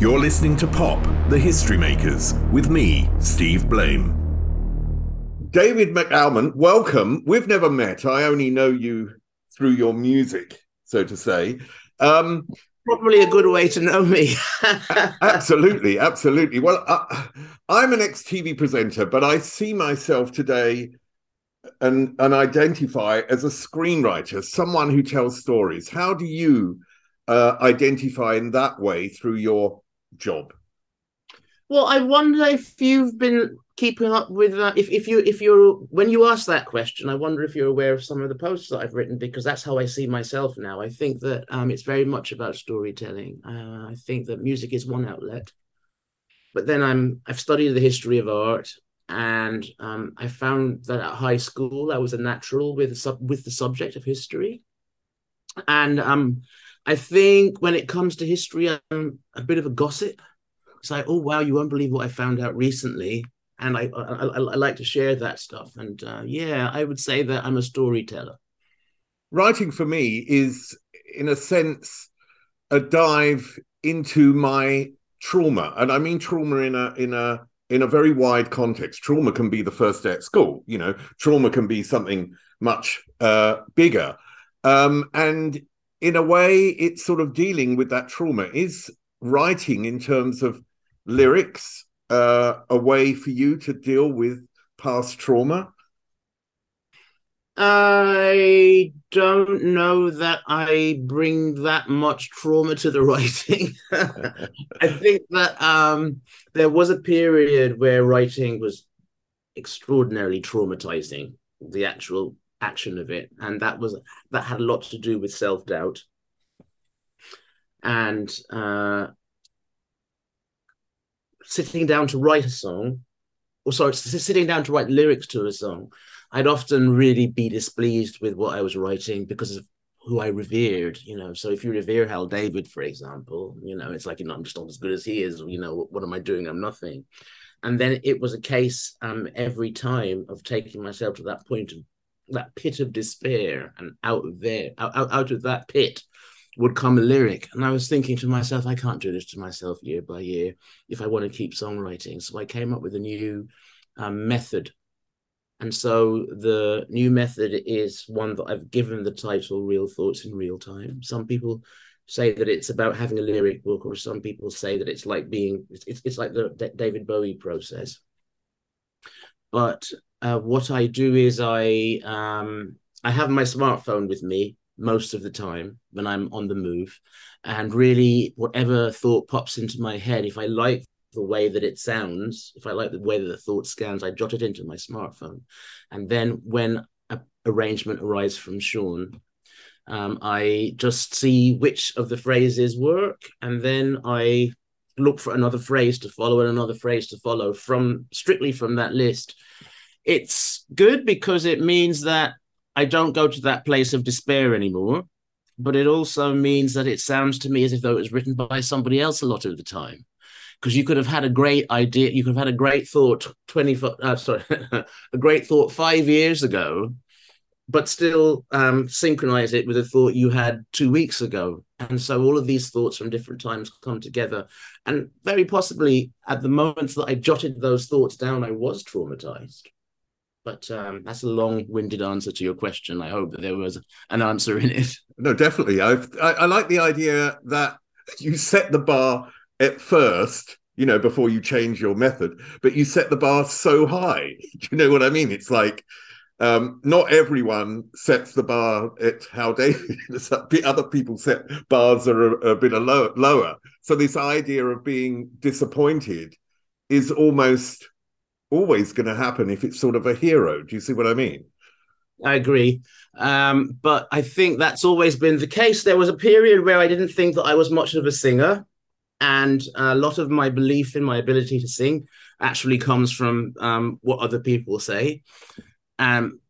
You're listening to Pop, the History Makers, with me, Steve Blame. David McAlmont, welcome. We've never met. I only know you through your music, so to say. Um, Probably a good way to know me. absolutely, absolutely. Well, uh, I'm an ex TV presenter, but I see myself today and, and identify as a screenwriter, someone who tells stories. How do you uh, identify in that way through your job? Well, I wonder if you've been keeping up with that. If if you if you're when you ask that question, I wonder if you're aware of some of the posts that I've written because that's how I see myself now. I think that um, it's very much about storytelling. Uh, I think that music is one outlet, but then I'm I've studied the history of art, and um, I found that at high school I was a natural with sub with the subject of history, and um, I think when it comes to history, I'm a bit of a gossip it's like, oh wow, you won't believe what I found out recently, and I I, I, I like to share that stuff. And uh, yeah, I would say that I'm a storyteller. Writing for me is, in a sense, a dive into my trauma, and I mean trauma in a in a in a very wide context. Trauma can be the first day at school. You know, trauma can be something much uh, bigger, um, and in a way, it's sort of dealing with that trauma. Is writing in terms of lyrics uh, a way for you to deal with past trauma? I don't know that I bring that much trauma to the writing. I think that um, there was a period where writing was extraordinarily traumatizing, the actual action of it, and that was that had a lot to do with self doubt. And uh, sitting down to write a song, or sorry, sitting down to write lyrics to a song, I'd often really be displeased with what I was writing because of who I revered, you know. So if you revere Hal David, for example, you know, it's like, you know, I'm just not as good as he is, you know, what, what am I doing? I'm nothing. And then it was a case um, every time of taking myself to that point of that pit of despair and out there, out, out of that pit, would come a lyric. And I was thinking to myself, I can't do this to myself year by year if I want to keep songwriting. So I came up with a new um, method. And so the new method is one that I've given the title Real Thoughts in Real Time. Some people say that it's about having a lyric book, or some people say that it's like being, it's, it's like the David Bowie process. But uh, what I do is I, um, I have my smartphone with me most of the time when I'm on the move. And really, whatever thought pops into my head, if I like the way that it sounds, if I like the way that the thought scans, I jot it into my smartphone. And then when a arrangement arrives from Sean, um, I just see which of the phrases work, and then I look for another phrase to follow and another phrase to follow from strictly from that list. It's good because it means that I don't go to that place of despair anymore. But it also means that it sounds to me as if though it was written by somebody else a lot of the time. Because you could have had a great idea, you could have had a great thought 20, uh, sorry, a great thought five years ago, but still um, synchronize it with a thought you had two weeks ago. And so all of these thoughts from different times come together. And very possibly at the moment that I jotted those thoughts down, I was traumatized. But um, that's a long-winded answer to your question. I hope that there was an answer in it. No, definitely. I, I, I like the idea that you set the bar at first, you know, before you change your method, but you set the bar so high. Do you know what I mean? It's like um, not everyone sets the bar at how they other people set bars are a, a bit low, lower. So this idea of being disappointed is almost always going to happen if it's sort of a hero. Do you see what I mean? I agree. Um, but I think that's always been the case. There was a period where I didn't think that I was much of a singer. And a lot of my belief in my ability to sing actually comes from um, what other people say. Um,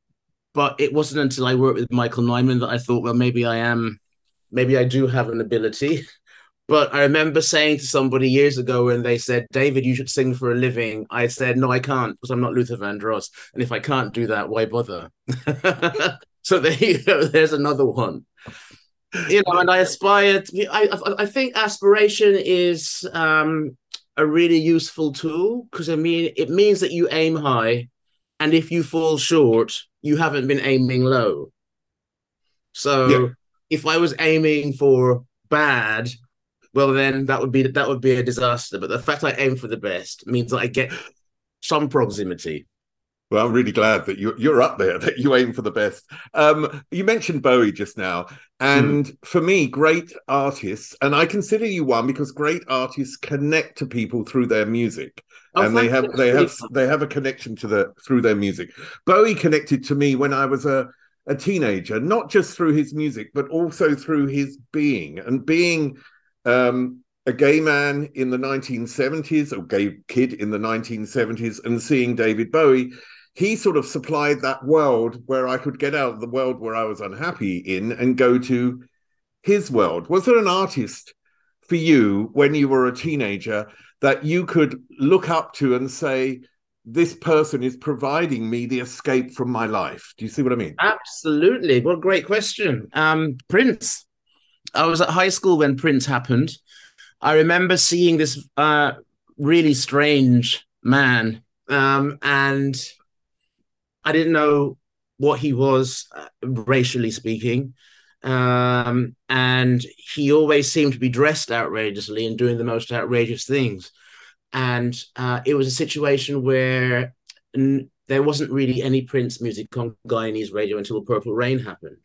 but it wasn't until I worked with Michael Nyman that I thought, well, maybe I am, maybe I do have an ability. But I remember saying to somebody years ago when they said, David, you should sing for a living. I said, no, I can't because I'm not Luther Vandross. And if I can't do that, why bother? so there you go. There's another one. you know, and I aspire. To, I, I I think aspiration is um, a really useful tool because I mean it means that you aim high, and if you fall short, you haven't been aiming low. So yeah. if I was aiming for bad, well then that would be that would be a disaster. But the fact I aim for the best means that I get some proximity. Well, I'm really glad that you, you're up there, that you aim for the best. Um, you mentioned Bowie just now. And mm. for me, great artists, and I consider you one because great artists connect to people through their music. Oh, and they have they have they have a connection to the through their music. Bowie connected to me when I was a a teenager, not just through his music, but also through his being and being um, a gay man in the 1970s, or gay kid in the 1970s, and seeing David Bowie, he sort of supplied that world where I could get out of the world where I was unhappy in and go to his world. Was there an artist for you when you were a teenager that you could look up to and say, this person is providing me the escape from my life. Do you see what I mean? Absolutely. What a great question. Um, Prince. I was at high school when Prince happened. I remember seeing this uh, really strange man, um, and I didn't know what he was, uh, racially speaking. Um, and he always seemed to be dressed outrageously and doing the most outrageous things. And uh, it was a situation where n- there wasn't really any Prince music on Guyanese radio until Purple Rain happened.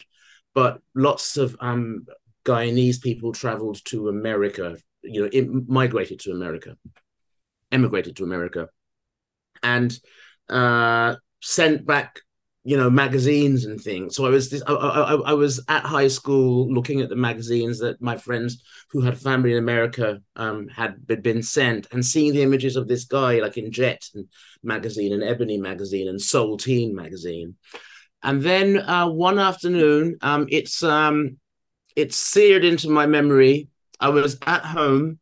But lots of um, Guyanese people traveled to America, you know, it migrated to America, emigrated to America, and uh, sent back you know magazines and things. So i was this, I, I, I, was at high school looking at the magazines that my friends who had family in america um, had been sent and seeing the images of this guy like in jet magazine and ebony magazine and soul teen magazine. And then uh, one afternoon um, it's um, it's seared into my memory. I was at home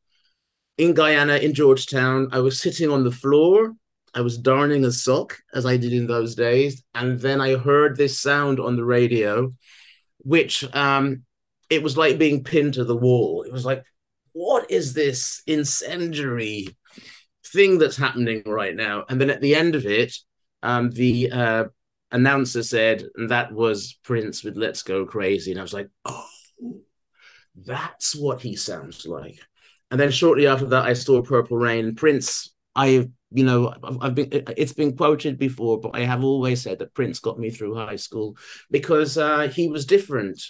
in guyana in georgetown. I was sitting on the floor. I was darning a sock as I did in those days, and then I heard this sound on the radio, which um, it was like being pinned to the wall. It was like, what is this incendiary thing that's happening right now? And then at the end of it, um, the uh, announcer said, and that was Prince with "Let's Go Crazy," and I was like, oh, that's what he sounds like. And then shortly after that, I saw Purple Rain. Prince I, you know, I've been, it's been quoted before, but I have always said that Prince got me through high school because uh, he was different.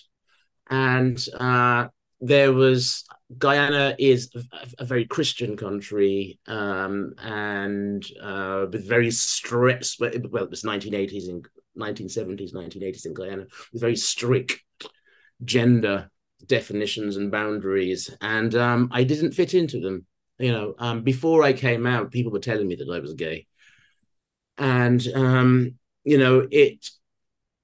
And uh, there was, Guyana is a, a very Christian country um, and uh, with very strict, well, it was 1980s and 1970s, 1980s in Guyana, with very strict gender definitions and boundaries. And um, I didn't fit into them you know, um, before I came out, people were telling me that I was gay, and um, you know, it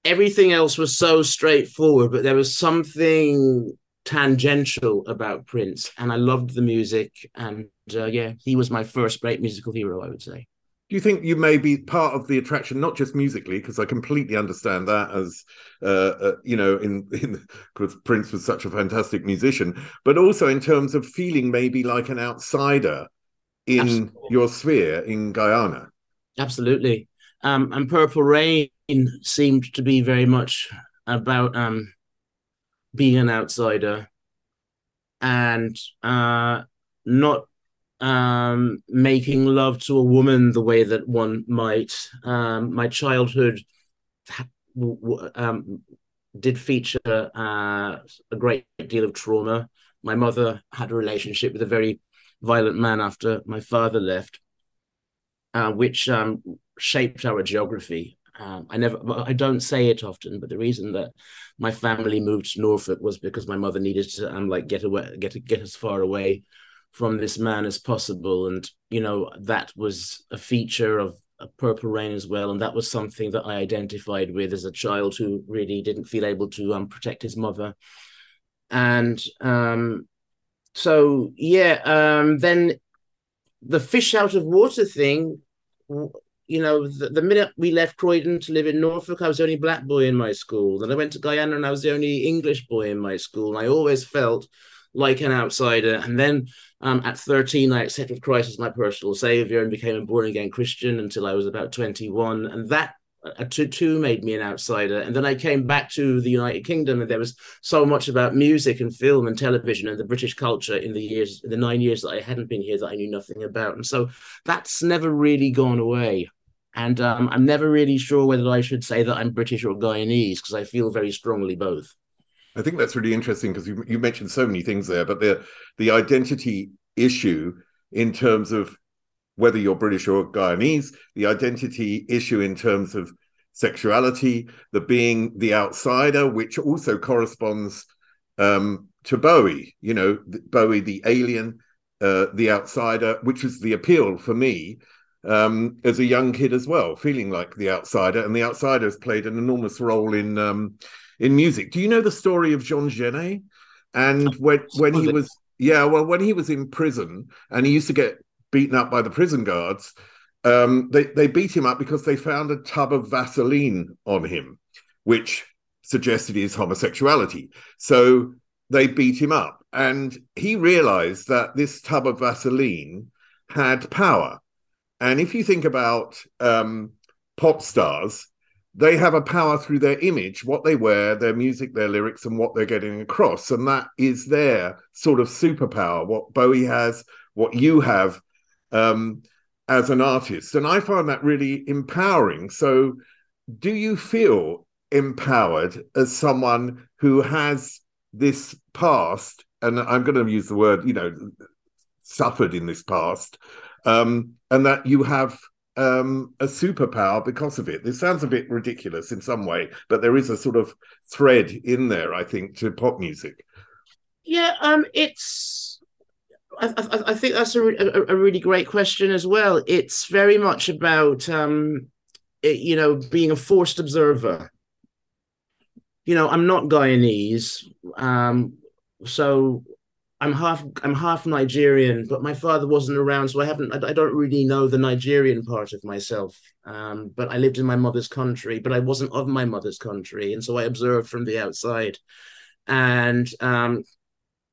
everything else was so straightforward, but there was something tangential about Prince, and I loved the music, and uh, yeah, he was my first great musical hero, I would say do you think you may be part of the attraction not just musically because i completely understand that as uh, uh, you know in in because prince was such a fantastic musician but also in terms of feeling maybe like an outsider in absolutely. your sphere in guyana absolutely um, and purple rain seemed to be very much about um, being an outsider and uh, not um, making love to a woman the way that one might. Um, my childhood um, did feature uh, a great deal of trauma. My mother had a relationship with a very violent man after my father left, uh, which um, shaped our geography. Um, I never, I don't say it often, but the reason that my family moved to Norfolk was because my mother needed to, um, like get away, get get as far away from this man as possible. And, you know, that was a feature of Purple Rain as well. And that was something that I identified with as a child who really didn't feel able to um, protect his mother. And um, so, yeah, um, then the fish out of water thing, you know, the, the, minute we left Croydon to live in Norfolk, I was the only black boy in my school. Then I went to Guyana and I was the only English boy in my school. And I always felt like an outsider. And then um, at 13, I accepted Christ as my personal savior and became a born again Christian until I was about 21. And that uh, two made me an outsider. And then I came back to the United Kingdom, and there was so much about music and film and television and the British culture in the years, the nine years that I hadn't been here, that I knew nothing about. And so that's never really gone away. And um, I'm never really sure whether I should say that I'm British or Guyanese because I feel very strongly both. I think that's really interesting because you, you mentioned so many things there, but the the identity issue in terms of whether you're British or Guyanese, the identity issue in terms of sexuality, the being the outsider, which also corresponds um, to Bowie. You know, Bowie, the alien, uh, the outsider, which was the appeal for me um, as a young kid as well, feeling like the outsider, and the outsider has played an enormous role in um, in music. Do you know the story of Jean Genet? And when when he was yeah, well, when he was in prison and he used to get beaten up by the prison guards, um, they they beat him up because they found a tub of Vaseline on him, which suggested his homosexuality. So they beat him up, and he realized that this tub of Vaseline had power and if you think about um, pop stars, they have a power through their image, what they wear, their music, their lyrics, and what they're getting across. And that is their sort of superpower, what Bowie has, what you have um, as an artist. And I find that really empowering. So, do you feel empowered as someone who has this past? And I'm going to use the word, you know, suffered in this past um, and that you have um, a superpower because of it. This sounds a bit ridiculous in some way, but there is a sort of thread in there, I think, to pop music. Yeah, um, it's. I, I, I think that's a, a, really great question as well. It's very much about, um, it, you know, being a forced observer. You know, I'm not Guyanese, um, so I'm half I'm half Nigerian, but my father wasn't around, so I haven't I, I don't really know the Nigerian part of myself. Um, but I lived in my mother's country, but I wasn't of my mother's country, and so I observed from the outside. And um,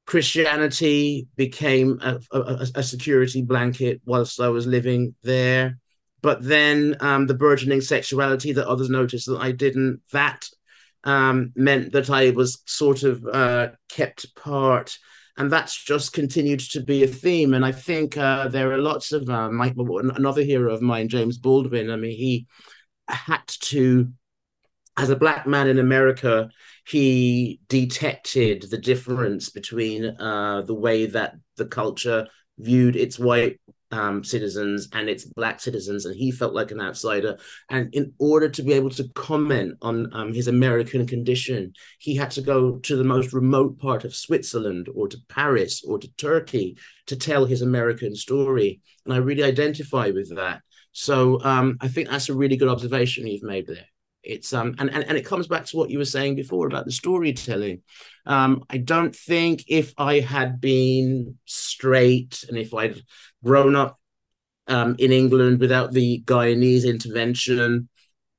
Christianity became a, a, a, security blanket whilst I was living there. But then um, the burgeoning sexuality that others noticed that I didn't, that um, meant that I was sort of uh, kept apart and that's just continued to be a theme. And I think uh, there are lots of uh, my, another hero of mine, James Baldwin. I mean, he had to, as a black man in America, he detected the difference between uh, the way that the culture viewed its white um, citizens and its black citizens, and he felt like an outsider. And in order to be able to comment on um, his American condition, he had to go to the most remote part of Switzerland or to Paris or to Turkey to tell his American story. And I really identify with that. So um, I think that's a really good observation you've made there it's um and, and and it comes back to what you were saying before about the storytelling um i don't think if i had been straight and if i'd grown up um in england without the guyanese intervention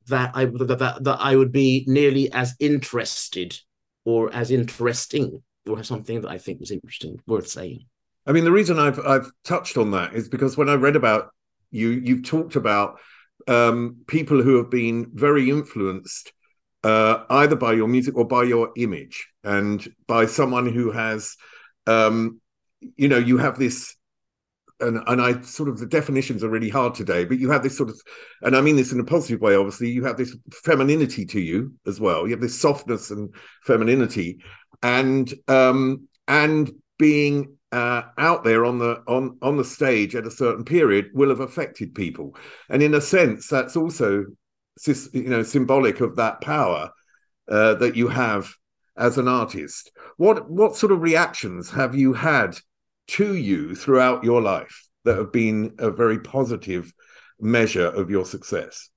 that i that, that, i would be nearly as interested or as interesting or something that i think was interesting worth saying. I mean the reason i've i've touched on that is because when i read about you you've talked about um, people who have been very influenced uh, either by your music or by your image and by someone who has um, you know you have this and and I sort of the definitions are really hard today, but you have this sort of, and I mean this in a positive way. Obviously, you have this femininity to you as well. You have this softness and femininity, and um, and being uh, out there on the on on the stage at a certain period will have affected people, and in a sense, that's also you know symbolic of that power uh, that you have as an artist. What what sort of reactions have you had to you throughout your life that have been a very positive measure of your success?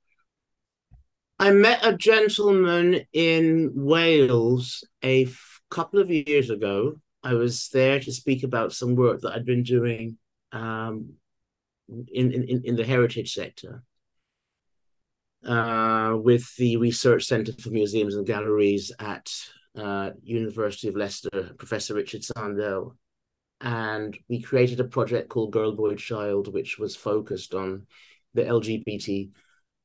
I met a gentleman in Wales a f- couple of years ago I was there to speak about some work that I'd been doing um, in, in, in the heritage sector. Uh, with the Research Centre for Museums and Galleries at uh, University of Leicester, Professor Richard Sandell, and we created a project called Girl Boy Child, which was focused on the LGBT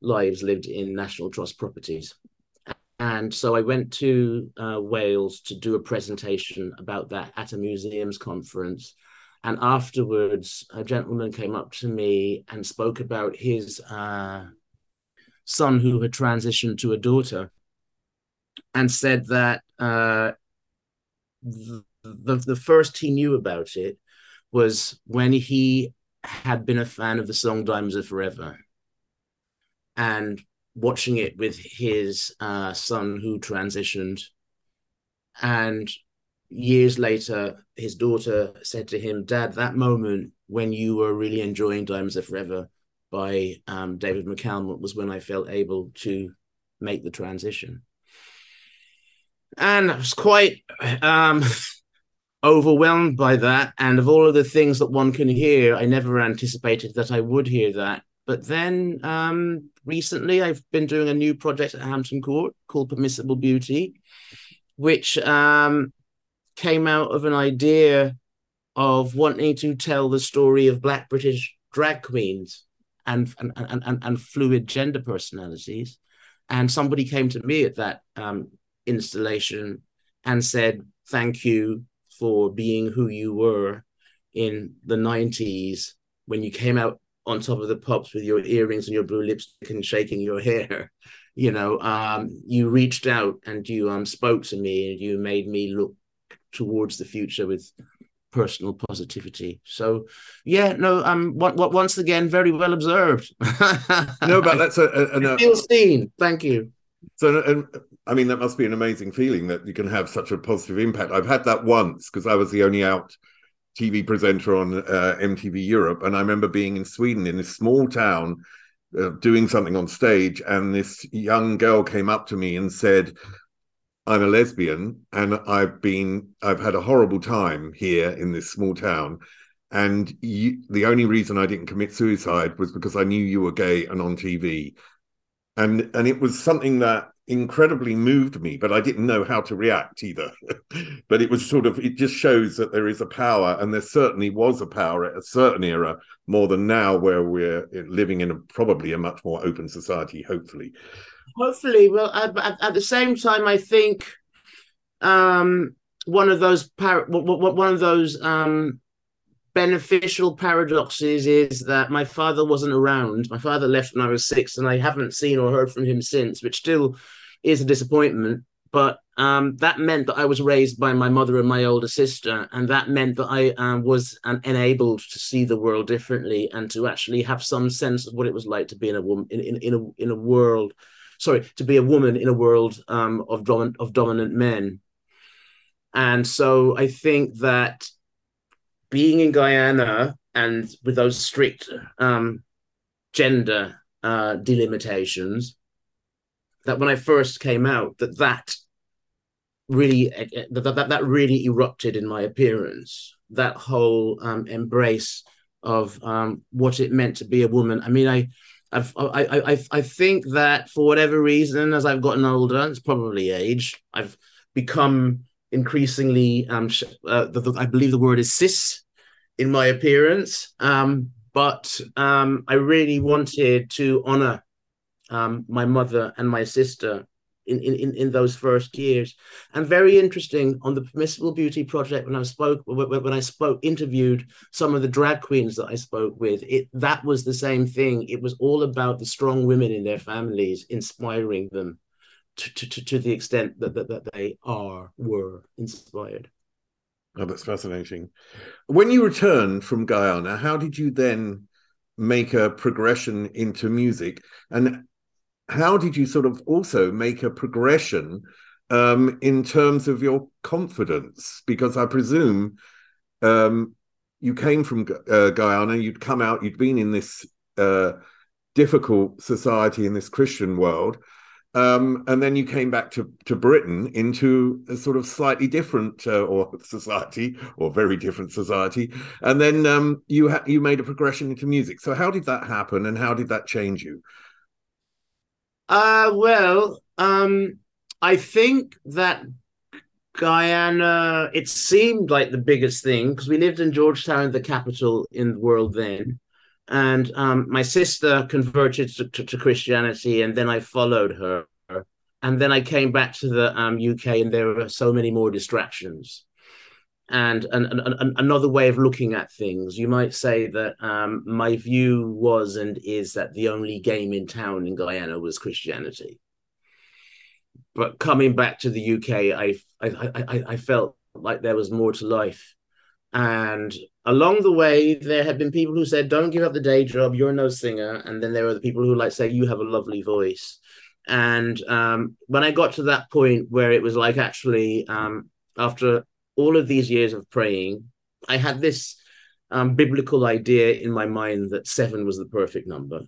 lives lived in National Trust properties. And so I went to uh, Wales to do a presentation about that at a museums conference. And afterwards, a gentleman came up to me and spoke about his uh, son who had transitioned to a daughter and said that uh, the, the, the first he knew about it was when he had been a fan of the song Diamonds Are Forever and watching it with his uh, son who transitioned. And years later, his daughter said to him, Dad, that moment when you were really enjoying Diamonds Are Forever by um, David McAlmont was when I felt able to make the transition. And I was quite um, overwhelmed by that. And of all of the things that one can hear, I never anticipated that I would hear that. But then um, recently, I've been doing a new project at Hampton Court called Permissible Beauty, which um, came out of an idea of wanting to tell the story of Black British drag queens and and, and, and, and fluid gender personalities. And somebody came to me at that um, installation and said, Thank you for being who you were in the 90s when you came out on top of the pops with your earrings and your blue lipstick and shaking your hair you know um, you reached out and you um, spoke to me and you made me look towards the future with personal positivity. So yeah no um what, what once again very well observed. No but that's a, a, a, a feel seen. Thank you. So and i mean that must be an amazing feeling that you can have such a positive impact. I've had that once because i was the only out TV presenter on uh, MTV Europe, and I remember being in Sweden in this small town uh, doing something on stage, and this young girl came up to me and said, "I'm a lesbian, and I've been I've had a horrible time here in this small town." And you, the only reason I didn't commit suicide was because I knew you were gay and on TV, and and it was something that incredibly moved me, but I didn't know how to react either. but it was sort of, it just shows that there is a power, and there certainly was a power at a certain era more than now, where we're living in a, probably a much more open society, hopefully. Hopefully. Well, at, at the same time, I think um, one of those par- one of those um, beneficial paradoxes is that my father wasn't around. My father left when I was six, and I haven't seen or heard from him since, which still is a disappointment. But um, that meant that I was raised by my mother and my older sister, and that meant that I um, was um, enabled to see the world differently and to actually have some sense of what it was like to be in a woman in, in, in a in a world, sorry, to be a woman in a world um, of dominant of dominant men. And so I think that being in Guyana and with those strict um, gender uh, delimitations, that when I first came out, that that really that, that, that really erupted in my appearance. That whole um, embrace of um, what it meant to be a woman. I mean, I. I've, I, I, I think that for whatever reason, as I've gotten older, it's probably age, I've become increasingly, um, uh, the, the, I believe the word is cis, in my appearance. Um, but um, I really wanted to honor um, my mother and my sister in, in, in those first years. And very interesting on the Permissible Beauty project when I spoke when I spoke interviewed some of the drag queens that I spoke with. It that was the same thing. It was all about the strong women in their families, inspiring them to, to, to the extent that, that, that they are were inspired. Oh, that's fascinating. When you returned from Guyana, how did you then make a progression into music? And how did you sort of also make a progression um, in terms of your confidence? Because I presume um, you came from uh, Guyana, you'd come out, you'd been in this uh, difficult society in this Christian world. Um, and then you came back to, to Britain into a sort of slightly different uh, or society or very different society, and then um, you ha- you made a progression into music. So how did that happen, and how did that change you? Uh, well, um, I think that Guyana, it seemed like the biggest thing because we lived in Georgetown, the capital in the world then. And um, my sister converted to, to, to, Christianity, and then I followed her. And then I came back to the um, UK, and there were so many more distractions. And, and, and, another way of looking at things, you might say that um, my view was and is that the only game in town in Guyana was Christianity but coming back to the UK, I, I I I felt like there was more to life, and along the way there have been people who said, "Don't give up the day job. You're no singer," and then there are the people who like say, "You have a lovely voice." And um, when I got to that point where it was like actually um, after all of these years of praying, I had this um, biblical idea in my mind that seven was the perfect number.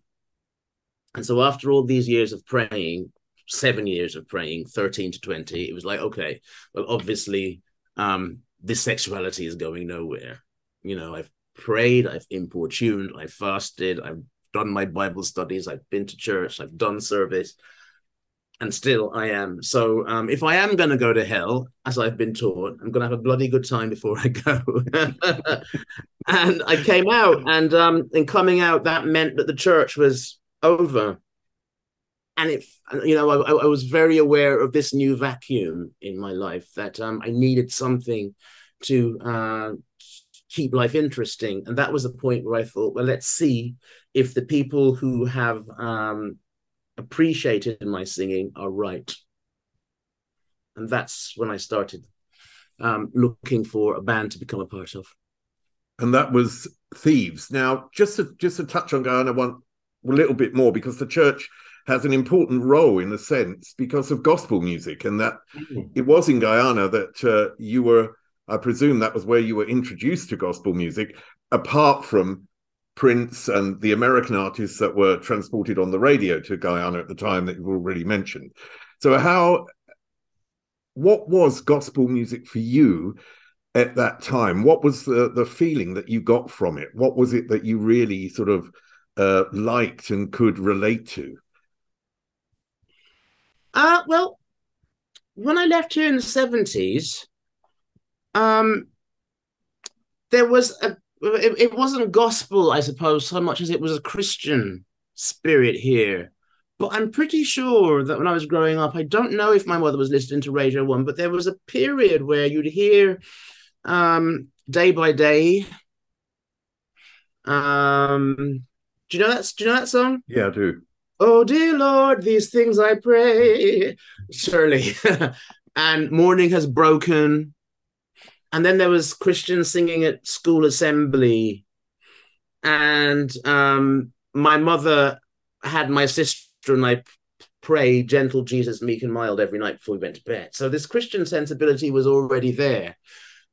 And so after all these years of praying, seven years of praying, 13 to 20, it was like, okay, well, obviously, um, this sexuality is going nowhere. You know, I've prayed, I've importuned, I've fasted, I've done my Bible studies, I've been to church, I've done service, and still I am. So um, if I am going to go to hell, as I've been taught, I'm going to have a bloody good time before I go. and I came out, and um, in coming out, that meant that the church was over and it you know I, I, was very aware of this new vacuum in my life that um, i needed something to uh, keep life interesting and that was the point where i thought well let's see if the people who have um, appreciated in my singing are right and that's when i started um, looking for a band to become a part of and that was thieves now just to just to touch on Guyana one a little bit more because the church has an important role in a sense because of gospel music, and that mm. it was in Guyana that uh, you were. I presume that was where you were introduced to gospel music, apart from Prince and the American artists that were transported on the radio to Guyana at the time that you've already mentioned. So, how, what was gospel music for you at that time? What was the the feeling that you got from it? What was it that you really sort of uh, liked and could relate to? Uh, well, when I left here in the 70s, um, there was a, it, it wasn't gospel, I suppose, so much as it was a Christian spirit here. But I'm pretty sure that when I was growing up, I don't know if my mother was listening to Radio One, but there was a period where you'd hear um, Day by Day. Um, do you know that? Do you know that song? Yeah, I do. Oh, dear Lord, these things I pray. Surely. and morning has broken. And then there was Christian singing at school assembly. And um, my mother had my sister and I pray, gentle Jesus, meek and mild, every night before we went to bed. So this Christian sensibility was already there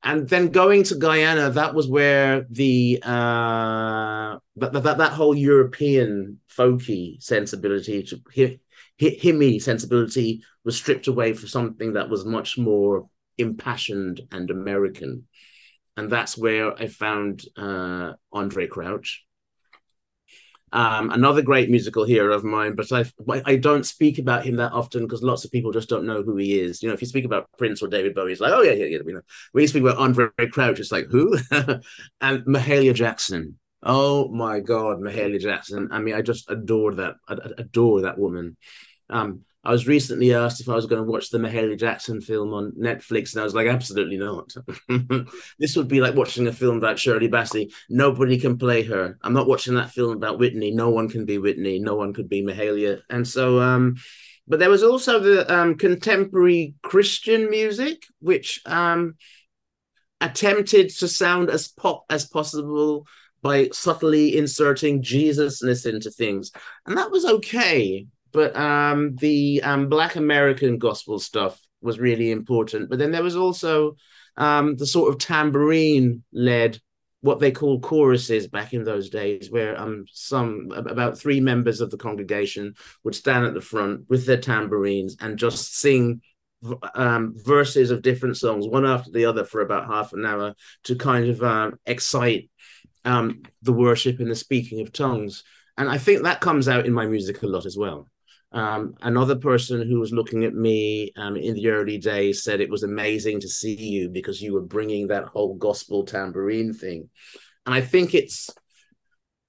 and then going to Guyana, that was where the uh, that, that that whole European folky sensibility, to himmy sensibility, was stripped away for something that was much more impassioned and American, and that's where I found uh, Andraé Crouch, um, another great musical hero of mine, but I I don't speak about him that often because lots of people just don't know who he is. You know, if you speak about Prince or David Bowie, it's like, oh yeah, yeah, yeah. You know, when you speak about Andraé Crouch, it's like who? and Mahalia Jackson. Oh my God, Mahalia Jackson. I mean, I just adore that. I, adore that woman. Um, I was recently asked if I was going to watch the Mahalia Jackson film on Netflix, and I was like, absolutely not. this would be like watching a film about Shirley Bassey. Nobody can play her. I'm not watching that film about Whitney. No one can be Whitney. No one could be Mahalia. And so, um, but there was also the um, contemporary Christian music, which um, attempted to sound as pop as possible by subtly inserting Jesusness into things. And that was okay but um, the um, Black American gospel stuff was really important. But then there was also um, the sort of tambourine led what they call choruses back in those days, where um, some about three members of the congregation would stand at the front with their tambourines and just sing um, verses of different songs, one after the other, for about half an hour to kind of um, excite um, the worship and the speaking of tongues. And I think that comes out in my music a lot as well. Um, another person who was looking at me um, in the early days said it was amazing to see you because you were bringing that whole gospel tambourine thing. And I think it's,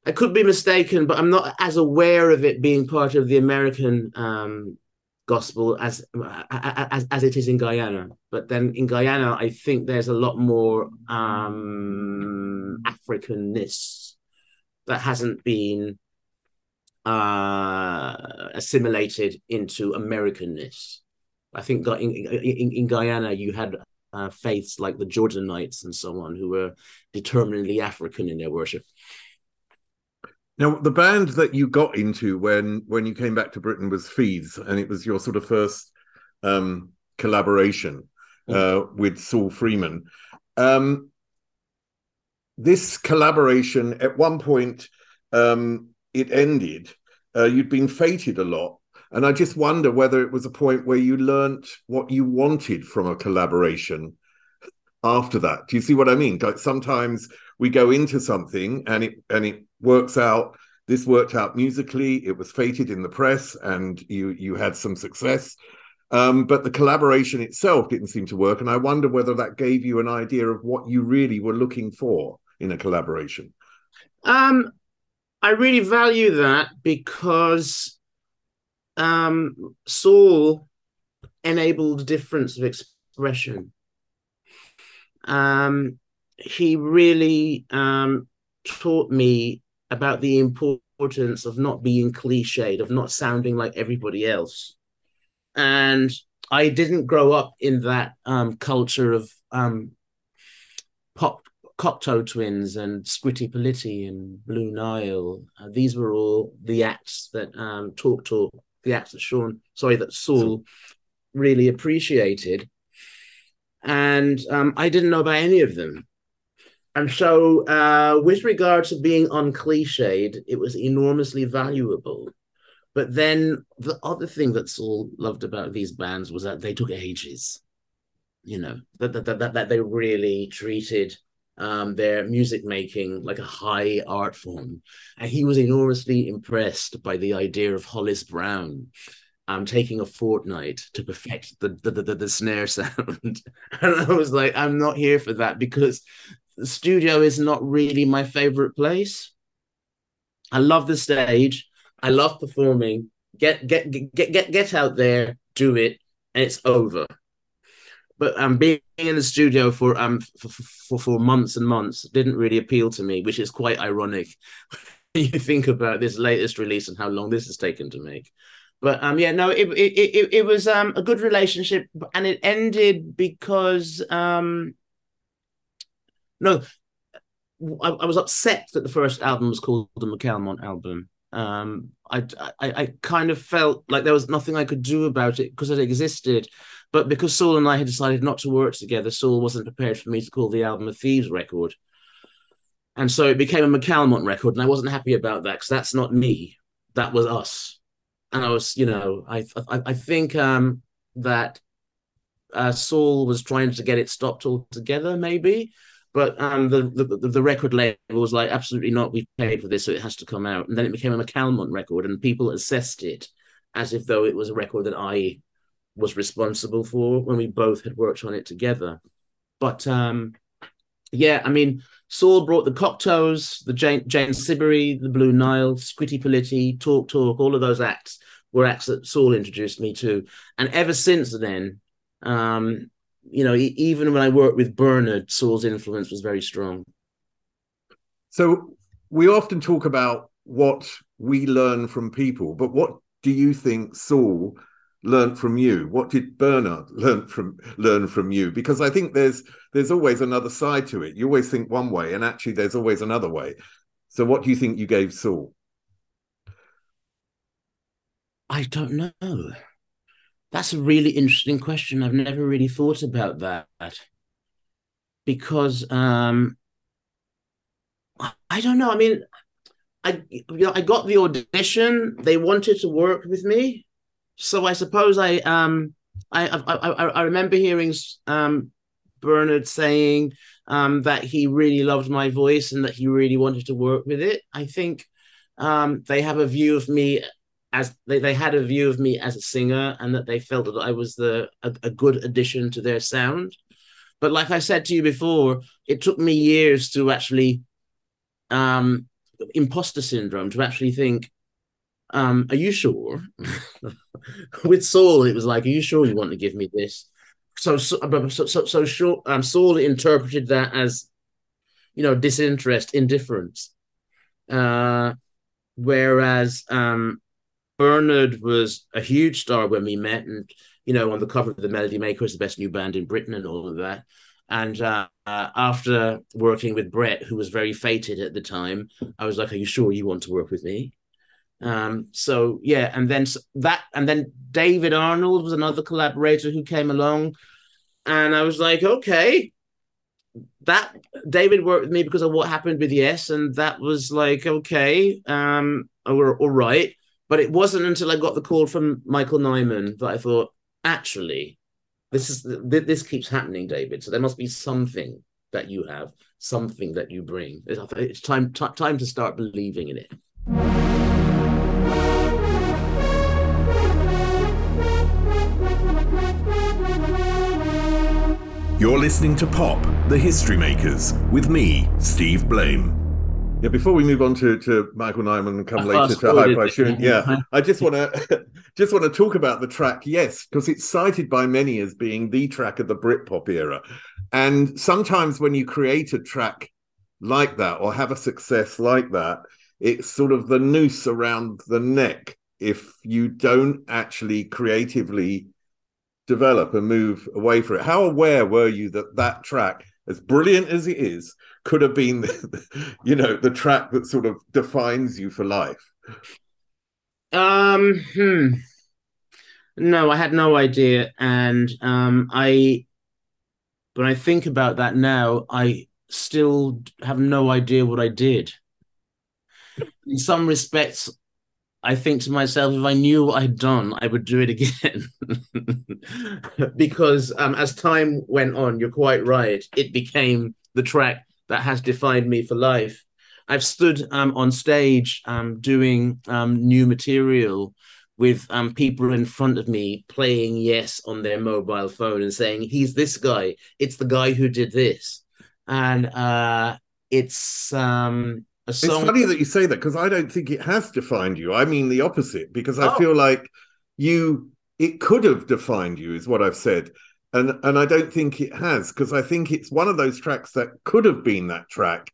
I could be mistaken, but I'm not as aware of it being part of the American um, gospel as, as as it is in Guyana. But then in Guyana, I think there's a lot more um, Africanness that hasn't been uh, assimilated into Americanness. I think in, in, in Guyana you had uh, faiths like the Jordanites and so on who were determinedly African in their worship. Now, the band that you got into when when you came back to Britain was Thieves, and it was your sort of first um, collaboration mm. uh, with Saul Freeman. Um, this collaboration, at one point, um, it ended. Uh, you'd been fated a lot, and I just wonder whether it was a point where you learnt what you wanted from a collaboration after that. Do you see what I mean? Like sometimes we go into something and it and it works out this worked out musically it was fated in the press and you you had some success um, but the collaboration itself didn't seem to work and i wonder whether that gave you an idea of what you really were looking for in a collaboration um, i really value that because um, saul enabled difference of expression um, he really um, taught me about the importance of not being cliched, of not sounding like everybody else. And I didn't grow up in that um, culture of um, pop Cocteau Twins and Scritti Politti and Blue Nile. Uh, these were all the acts that um, Talk Talk, the acts that Sean, sorry, that Saul really appreciated. And um, I didn't know about any of them. And so, uh, with regard to being uncliched, it was enormously valuable. But then the other thing that Saul loved about these bands was that they took ages. You know, that that that, that they really treated um, their music making like a high art form. And he was enormously impressed by the idea of Hollis Brown um, taking a fortnight to perfect the the, the, the snare sound. and I was like, I'm not here for that because the studio is not really my favorite place. I love the stage. I love performing. Get get get get get out there, do it, and it's over. But um, being in the studio for um for, for, for months and months didn't really appeal to me, which is quite ironic. you think about this latest release and how long this has taken to make. But um, yeah, no, it it it, it was um a good relationship, and it ended because um no, I, I, was upset that the first album was called the McAlmont album. Um, I, I, I kind of felt like there was nothing I could do about it because it existed, but because Saul and I had decided not to work together, Saul wasn't prepared for me to call the album a Thieves record, and so it became a McAlmont record, and I wasn't happy about that because that's not me, that was us, and I was, you know, I I, I think um, that uh, Saul was trying to get it stopped altogether, maybe but um, the, the the record label was like, absolutely not. We've paid for this, so it has to come out. And then it became a McAlmont record, and people assessed it as if though it was a record that I was responsible for when we both had worked on it together. But um, yeah, I mean, Saul brought the Cocteaus, the Jane, Jane Siberry, the Blue Nile, Scritti Politti, Talk Talk, all of those acts were acts that Saul introduced me to. And ever since then, um, you know, even when I worked with Bernard, Saul's influence was very strong. So we often talk about what we learn from people, but what do you think Saul learned from you? What did Bernard learn from learn from you? Because I think there's there's always another side to it. You always think one way, and actually there's always another way. So what do you think you gave Saul? I don't know. That's a really interesting question. I've never really thought about that because um, I don't know. I mean, I you know, I got the audition. They wanted to work with me, so I suppose I um I I I, I remember hearing um Bernard saying um that he really loved my voice and that he really wanted to work with it. I think um they have a view of me as they, they had a view of me as a singer and that they felt that I was the a, a good addition to their sound. But like I said to you before, it took me years to actually um imposter syndrome to actually think, um, are you sure? With Saul, it was like, are you sure you want to give me this? So so so so, so sure, um, Saul interpreted that as you know disinterest, indifference. Uh, whereas um, Bernard was a huge star when we met, and you know, on the cover of the Melody Maker, Makers, the best new band in Britain, and all of that. And uh, uh, after working with Brett, who was very fated at the time, I was like, "Are you sure you want to work with me?" Um, so yeah, and then that, and then David Arnold was another collaborator who came along, and I was like, "Okay." That David worked with me because of what happened with Yes, and that was like okay, um, or all right. But it wasn't until I got the call from Michael Nyman that I thought, actually, this is this keeps happening, David. So there must be something that you have, something that you bring. It's time time to start believing in it. You're listening to Pop, the History Makers, with me, Steve Blame. Yeah, before we move on to, to Michael Nyman and come later to High Price yeah, I just want to just want to talk about the track, yes, because it's cited by many as being the track of the Britpop era. And sometimes when you create a track like that or have a success like that, it's sort of the noose around the neck if you don't actually creatively develop and move away from it. How aware were you that that track, as brilliant as it is, could have been, the, you know, the track that sort of defines you for life? Um, hmm. No, I had no idea, and um, I. When I think about that now, I still have no idea what I did. In some respects, I think to myself, if I knew what I'd done, I would do it again. because um, as time went on, you're quite right. It became the track that has defined me for life. I've stood um, on stage um, doing um, new material with um, people in front of me playing yes on their mobile phone and saying, "He's this guy. It's the guy who did this," and uh, it's um. It's funny that you say that because I don't think it has defined you. I mean the opposite because I oh. feel like you it could have defined you is what I've said and and I don't think it has because I think it's one of those tracks that could have been that track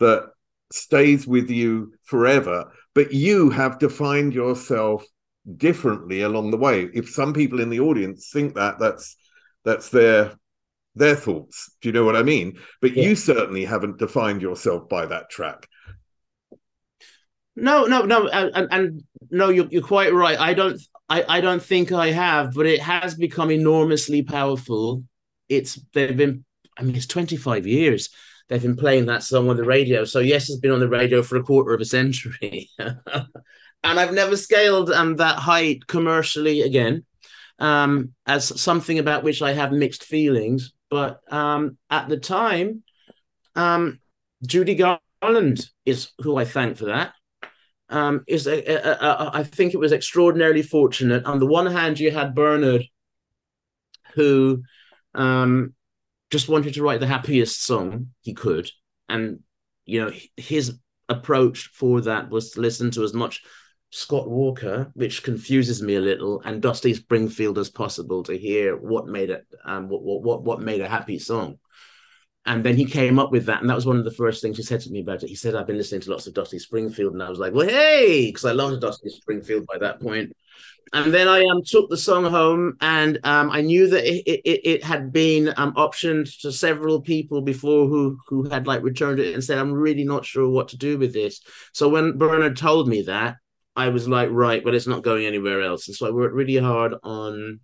that stays with you forever but you have defined yourself differently along the way if some people in the audience think that that's that's their their thoughts do you know what i mean but yeah. you certainly haven't defined yourself by that track no no no and, and no you're, you're quite right i don't I, I don't think I have, but it has become enormously powerful. It's they've been I mean it's 25 years they've been playing that song on the radio. So yes, it's been on the radio for a quarter of a century. and I've never scaled um that height commercially again. Um, as something about which I have mixed feelings. But um, at the time, um, Judy Garland is who I thank for that um, is I think it was extraordinarily fortunate. On the one hand, you had Bernard, who um, just wanted to write the happiest song he could, and you know his approach for that was to listen to as much Scott Walker, which confuses me a little, and Dusty Springfield as possible to hear what made it um, what what what made a happy song. And then he came up with that. And that was one of the first things he said to me about it. He said, I've been listening to lots of Dusty Springfield. And I was like, well, hey, because I loved Dusty Springfield by that point. And then I um, took the song home and um, I knew that it, it, it had been um, optioned to several people before who, who had like returned it and said, I'm really not sure what to do with this. So when Bernard told me that, I was like, right, but it's not going anywhere else. And so I worked really hard on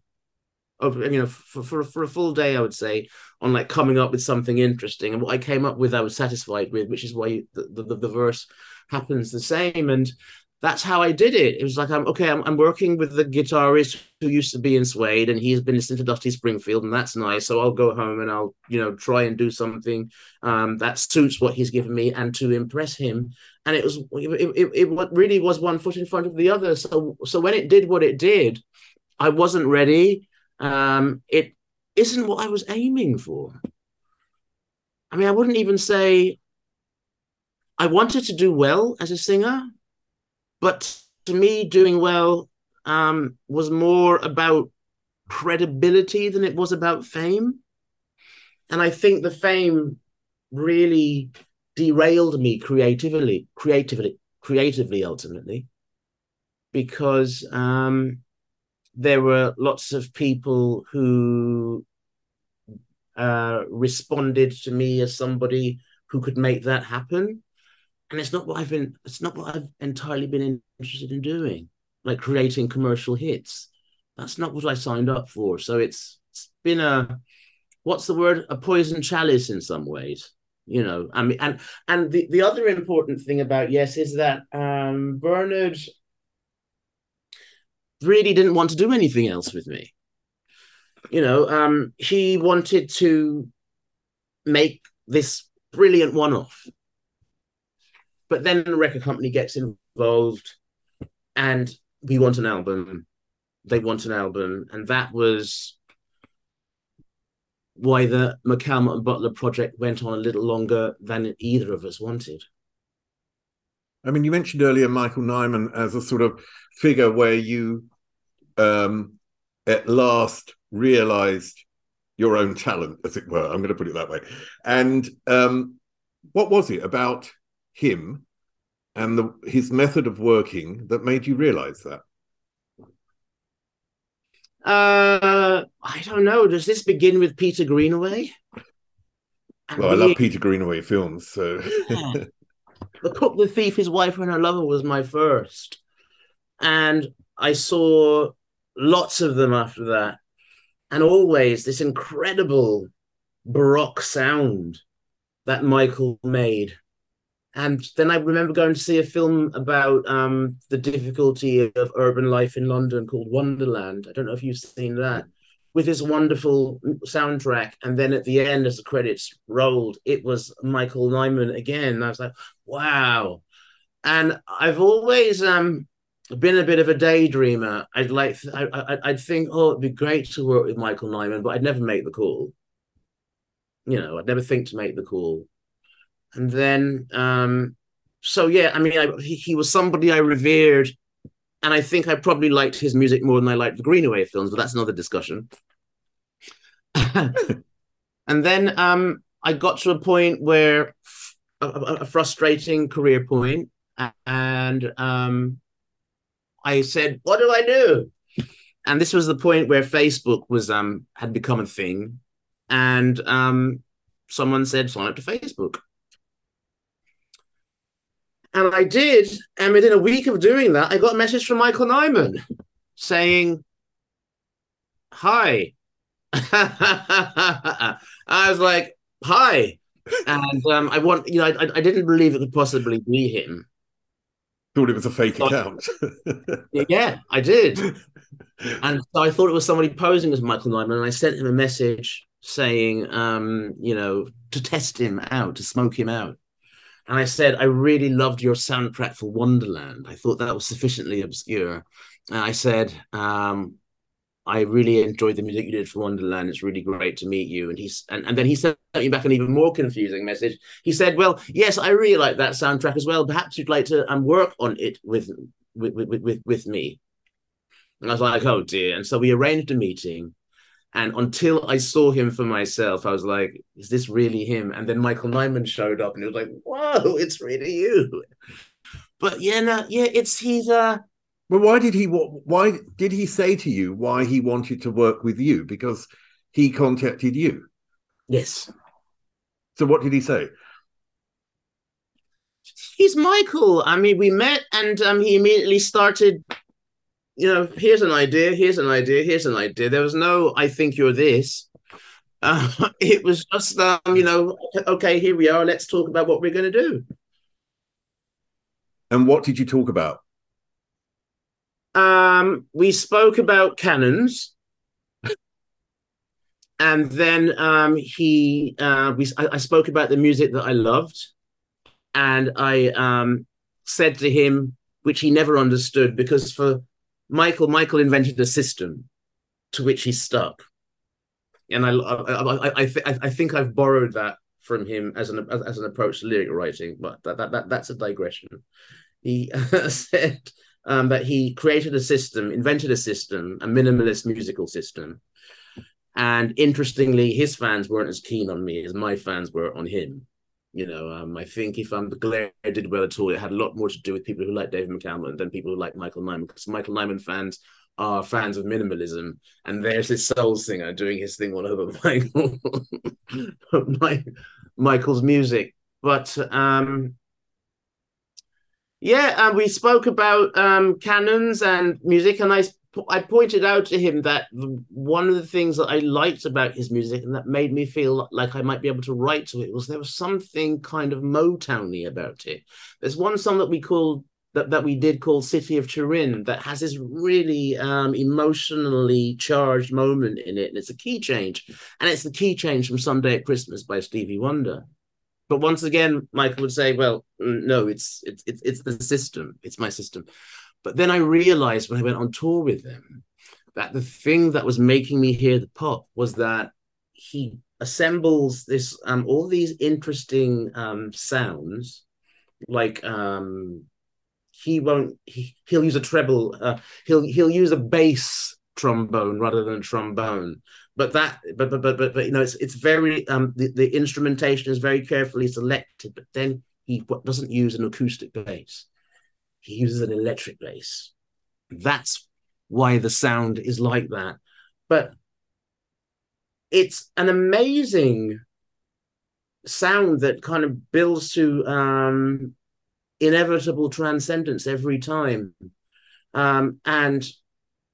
you know for, for for a full day i would say on like coming up with something interesting and what i came up with i was satisfied with which is why the, the, the verse happens the same and that's how I did it. It was like I'm okay. I'm, I'm working with the guitarist who used to be in Suede, and he's been listening to Dusty Springfield, and that's nice. So I'll go home and I'll you know try and do something um, that suits what he's given me, and to impress him. And it was it, it, it really was one foot in front of the other. So so when it did what it did, I wasn't ready. Um, it isn't what I was aiming for. I mean, I wouldn't even say I wanted to do well as a singer but to me, doing well um, was more about credibility than it was about fame. And I think the fame really derailed me creatively, creatively, creatively, ultimately, because um, there were lots of people who uh, responded to me as somebody who could make that happen and it's not what I've been. It's not what I've entirely been interested in doing, like creating commercial hits. That's not what I signed up for. So it's it's been a what's the word? A poison chalice in some ways. You know, I mean, and and the the other important thing about yes is that um, Bernard really didn't want to do anything else with me. You know, um, he wanted to make this brilliant one-off but then the record company gets involved and we want an album. They want an album. And that was why the McAlmont and Butler project went on a little longer than either of us wanted. I mean, you mentioned earlier Michael Nyman as a sort of figure where you um, at last realized your own talent, as it were. I'm going to put it that way. And um, what was it about him and the, his method of working that made you realize that? Uh, I don't know. Does this begin with Peter Greenaway? well, I love Peter Greenaway films. So, yeah. The Cook, the Thief, His Wife, and Her Lover was my first, and I saw lots of them after that, and always this incredible baroque sound that Michael made. And then I remember going to see a film about um, the difficulty of urban life in London called Wonderland. I don't know if you've seen that, with this wonderful soundtrack. And then at the end, as the credits rolled, it was Michael Nyman again. I was like, wow. And I've always um, been a bit of a daydreamer. I'd like, I, I'd think, oh, it'd be great to work with Michael Nyman, but I'd never make the call. You know, I'd never think to make the call and then um, so yeah, I mean, I, he, he, was somebody I revered, and I think I probably liked his music more than I liked the Greenaway films, but that's another discussion. and then um, I got to a point where a, a frustrating career point, and um, I said, "What do I do?" And this was the point where Facebook was um had become a thing, and um, someone said, "Sign up to Facebook." And I did. And within a week of doing that, I got a message from Michael Nyman saying, Hi. I was like, Hi. And um, I want, you know, I, I didn't believe it could possibly be him. Thought it was a fake account. yeah, I did. And so I thought it was somebody posing as Michael Nyman. And I sent him a message saying, um, you know, to test him out, to smoke him out and I said, I really loved your soundtrack for Wonderland. I thought that was sufficiently obscure. And I said, um, I really enjoyed the music you did for Wonderland. It's really great to meet you. And he's and, and then he sent me back an even more confusing message. He said, Well, yes, I really like that soundtrack as well. Perhaps you'd like to um, work on it with with, with with with me. And I was like, oh dear. And so we arranged a meeting. And until I saw him for myself, I was like, is this really him? And then Michael Nyman showed up and it was like, whoa, it's really you. But yeah, no, yeah, it's he's uh well, why did he why did he say to you why he wanted to work with you? Because he contacted you. Yes. So what did he say? He's Michael. I mean, we met and um, he immediately started you know, here's an idea, here's an idea, here's an idea. There was no, I think you're this. Uh, it was just, um, you know, okay, here we are. Let's talk about what we're going to do. And what did you talk about? Um, we spoke about canons, and then um, he uh, we I, I spoke about the music that I loved, and I um, said to him, which he never understood, because for Michael, Michael invented a system to which he stuck, and I I I, I, th- I think I've borrowed that from him as an as, an approach to lyric writing, but that, that, that that's a digression. He said um, that he created a system, invented a system, a minimalist musical system. And interestingly, his fans weren't as keen on me as my fans were on him. You know, um, I think if um, the Glare did well at all, it had a lot more to do with people who like David McAlmont than people who like Michael Nyman, because Michael Nyman fans are fans of minimalism, and there's this soul singer doing his thing all over Michael, Michael's music. But um, yeah, and we spoke about um, canons and music, and I I pointed out to him that one of the things that I liked about his music and that made me feel like I might be able to write to it was there was something kind of Motowny about it. There's one song that we called that, that we did called City of Turin that has this really um, emotionally charged moment in it, and it's a key change, and it's the key change from Someday at Christmas by Stevie Wonder. But once again, Michael would say, "Well, no, it's it's it's, it's the system. It's my system." But then I realized when I went on tour with them that the thing that was making me hear the pop was that he assembles this um all these interesting um sounds. Like um he won't he, he'll use a treble uh, he'll he'll use a bass trombone rather than a trombone. But that but but but but, but you know it's it's very um the, the instrumentation is very carefully selected but then he doesn't use an acoustic bass he uses an electric bass. That's why the sound is like that. But it's an amazing sound that kind of builds to um inevitable transcendence every time. Um and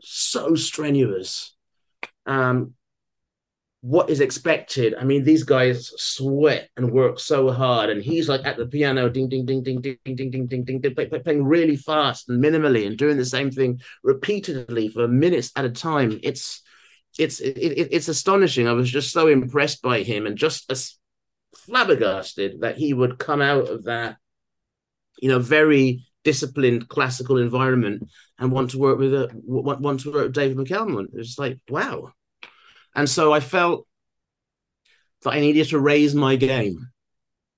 so strenuous. Um what is expected. I mean, these guys sweat and work so hard, and he's like at the piano, ding, ding, ding, ding, ding, ding, ding, ding, ding, ding, playing really fast and minimally, and doing the same thing repeatedly for minutes at a time. It's it's it, it, it's astonishing. I was just so impressed by him, and just as flabbergasted that he would come out of that, you know, very disciplined classical environment and want to work with a want, want to work with David McAlmont. It's like wow and so I felt that I needed to raise my game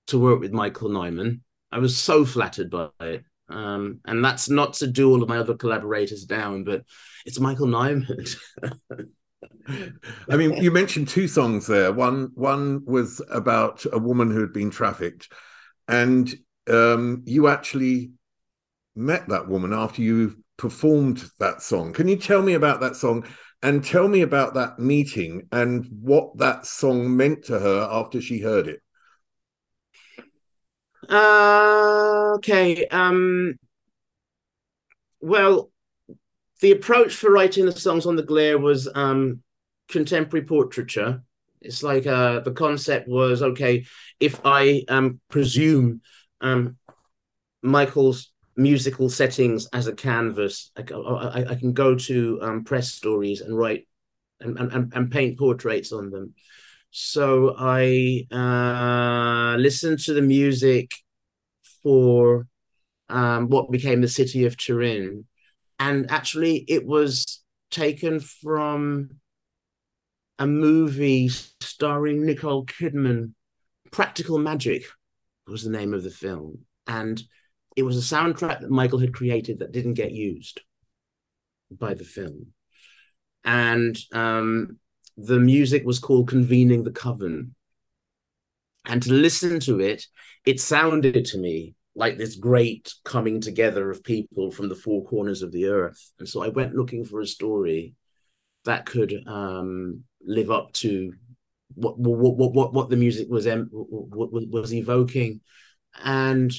to work with Michael Nyman. I was so flattered by it. Um, and that's not to do all of my other collaborators down, but it's Michael Nyman. I mean, you mentioned two songs there. One one was about a woman who had been trafficked, and um, you actually met that woman after you performed that song. Can you tell me about that song and tell me about that meeting and what that song meant to her after she heard it. Uh, okay. Um, well, the approach for writing the songs on the glare was um, contemporary portraiture. It's like uh, the concept was okay, if I um, presume um, Michael's musical settings as a canvas. I, I, I can go to um, press stories and write and, and, and paint portraits on them. So I uh, listened to the music for um, what became the city of Turin. And actually, it was taken from a movie starring Nicole Kidman. Practical Magic was the name of the film. And it was a soundtrack that Michael had created that didn't get used by the film. And um, the music was called Convening the Coven. And to listen to it, it sounded to me like this great coming together of people from the four corners of the earth. And so I went looking for a story that could um, live up to what what what what, the music was em- was evoking, and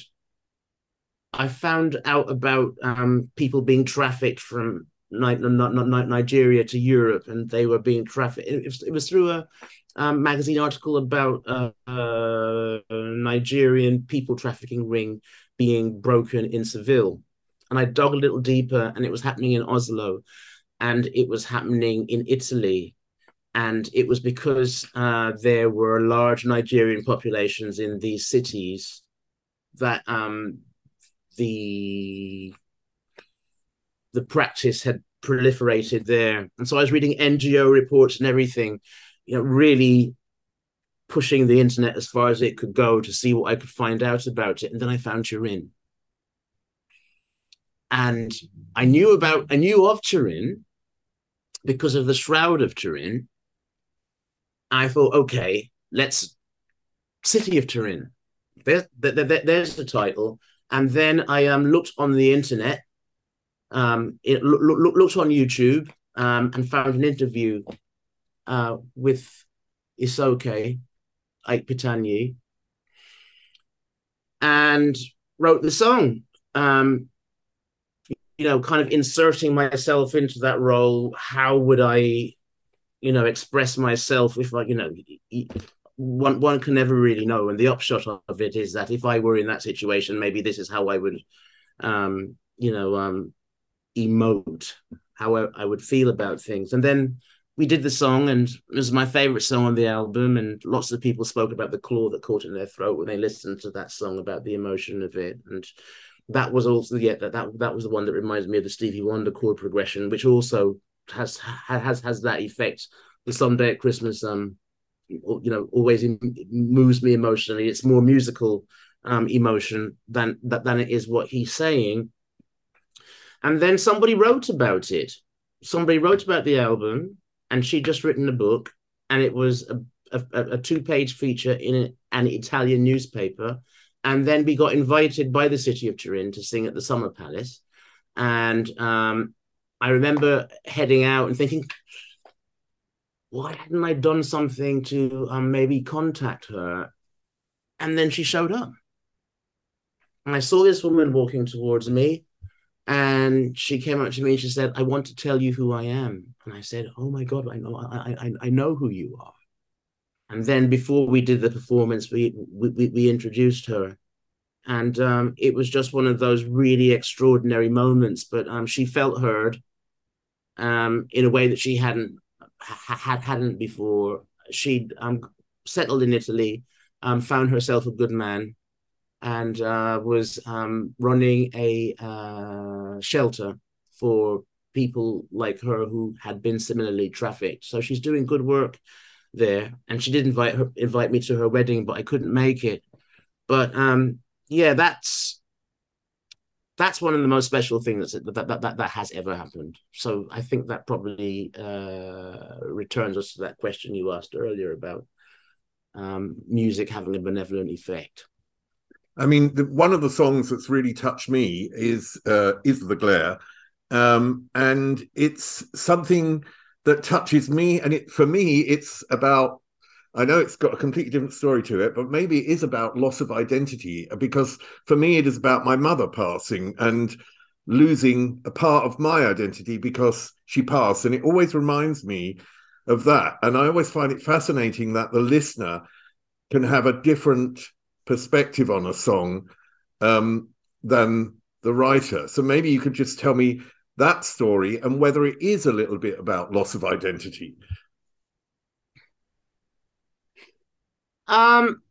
I found out about um, people being trafficked from Nigeria to Europe, and they were being trafficked. It, was, it was through a um, magazine article about uh, Nigerian people trafficking ring being broken in Seville. and I dug a little deeper, and it was happening in Oslo, and it was happening in Italy, and it was because uh, there were large Nigerian populations in these cities that um, the the practice had proliferated there. And so I was reading NGO reports and everything, you know, really pushing the internet as far as it could go to see what I could find out about it. And then I found Turin. And I knew about, I knew of Turin because of the Shroud of Turin. I thought, okay, let's City of Turin. There's, there, there, there's the title. And then I um, looked on the internet um, it look, look, looked on YouTube um, and found an interview uh, with Isoke Aikpitanyi and wrote the song. Um, you know, kind of inserting myself into that role. How would I, you know, express myself if I, you know, one one can never really know. And the upshot of it is that if I were in that situation, maybe this is how I would, um, you know, um, emote how I, I would feel about things. And then we did the song, and it was my favorite song on the album. And lots of people spoke about the claw that caught in their throat when they listened to that song about the emotion of it. And that was also yeah that that, that was the one that reminds me of the Stevie Wonder chord progression, which also has has has that effect. The someday at Christmas, um, you know, always moves me emotionally. It's more musical um emotion than than it is what he's saying and then somebody wrote about it. Somebody wrote about the album, and she'd just written a book, and it was a, a, a two page feature in an Italian newspaper. And then we got invited by the city of Turin to sing at the Summer Palace. And um, I remember heading out and thinking, why hadn't I done something to um, maybe contact her? And then she showed up. And I saw this woman walking towards me. And she came up to me and she said, I want to tell you who I am. And I said, Oh my God, I know, I, I, I know who you are. And then before we did the performance, we, we, we introduced her. And um, it was just one of those really extraordinary moments. But um, she felt heard um, in a way that she hadn't had hadn't before. She'd um, settled in Italy, um, found herself a good man, and uh, was um, running a uh, shelter for people like her who had been similarly trafficked. So she's doing good work there, and she did invite her invite me to her wedding, but I couldn't make it. But um, yeah, that's that's one of the most special things that that that, that, that has ever happened. So I think that probably uh, returns us to that question you asked earlier about um, music having a benevolent effect. I mean, the, one of the songs that's really touched me is uh, is the glare, um, and it's something that touches me. And it for me, it's about. I know it's got a completely different story to it, but maybe it is about loss of identity because for me, it is about my mother passing and losing a part of my identity because she passed, and it always reminds me of that. And I always find it fascinating that the listener can have a different perspective on a song um, than the writer. So maybe you could just tell me that story and whether it is a little bit about loss of identity. Um,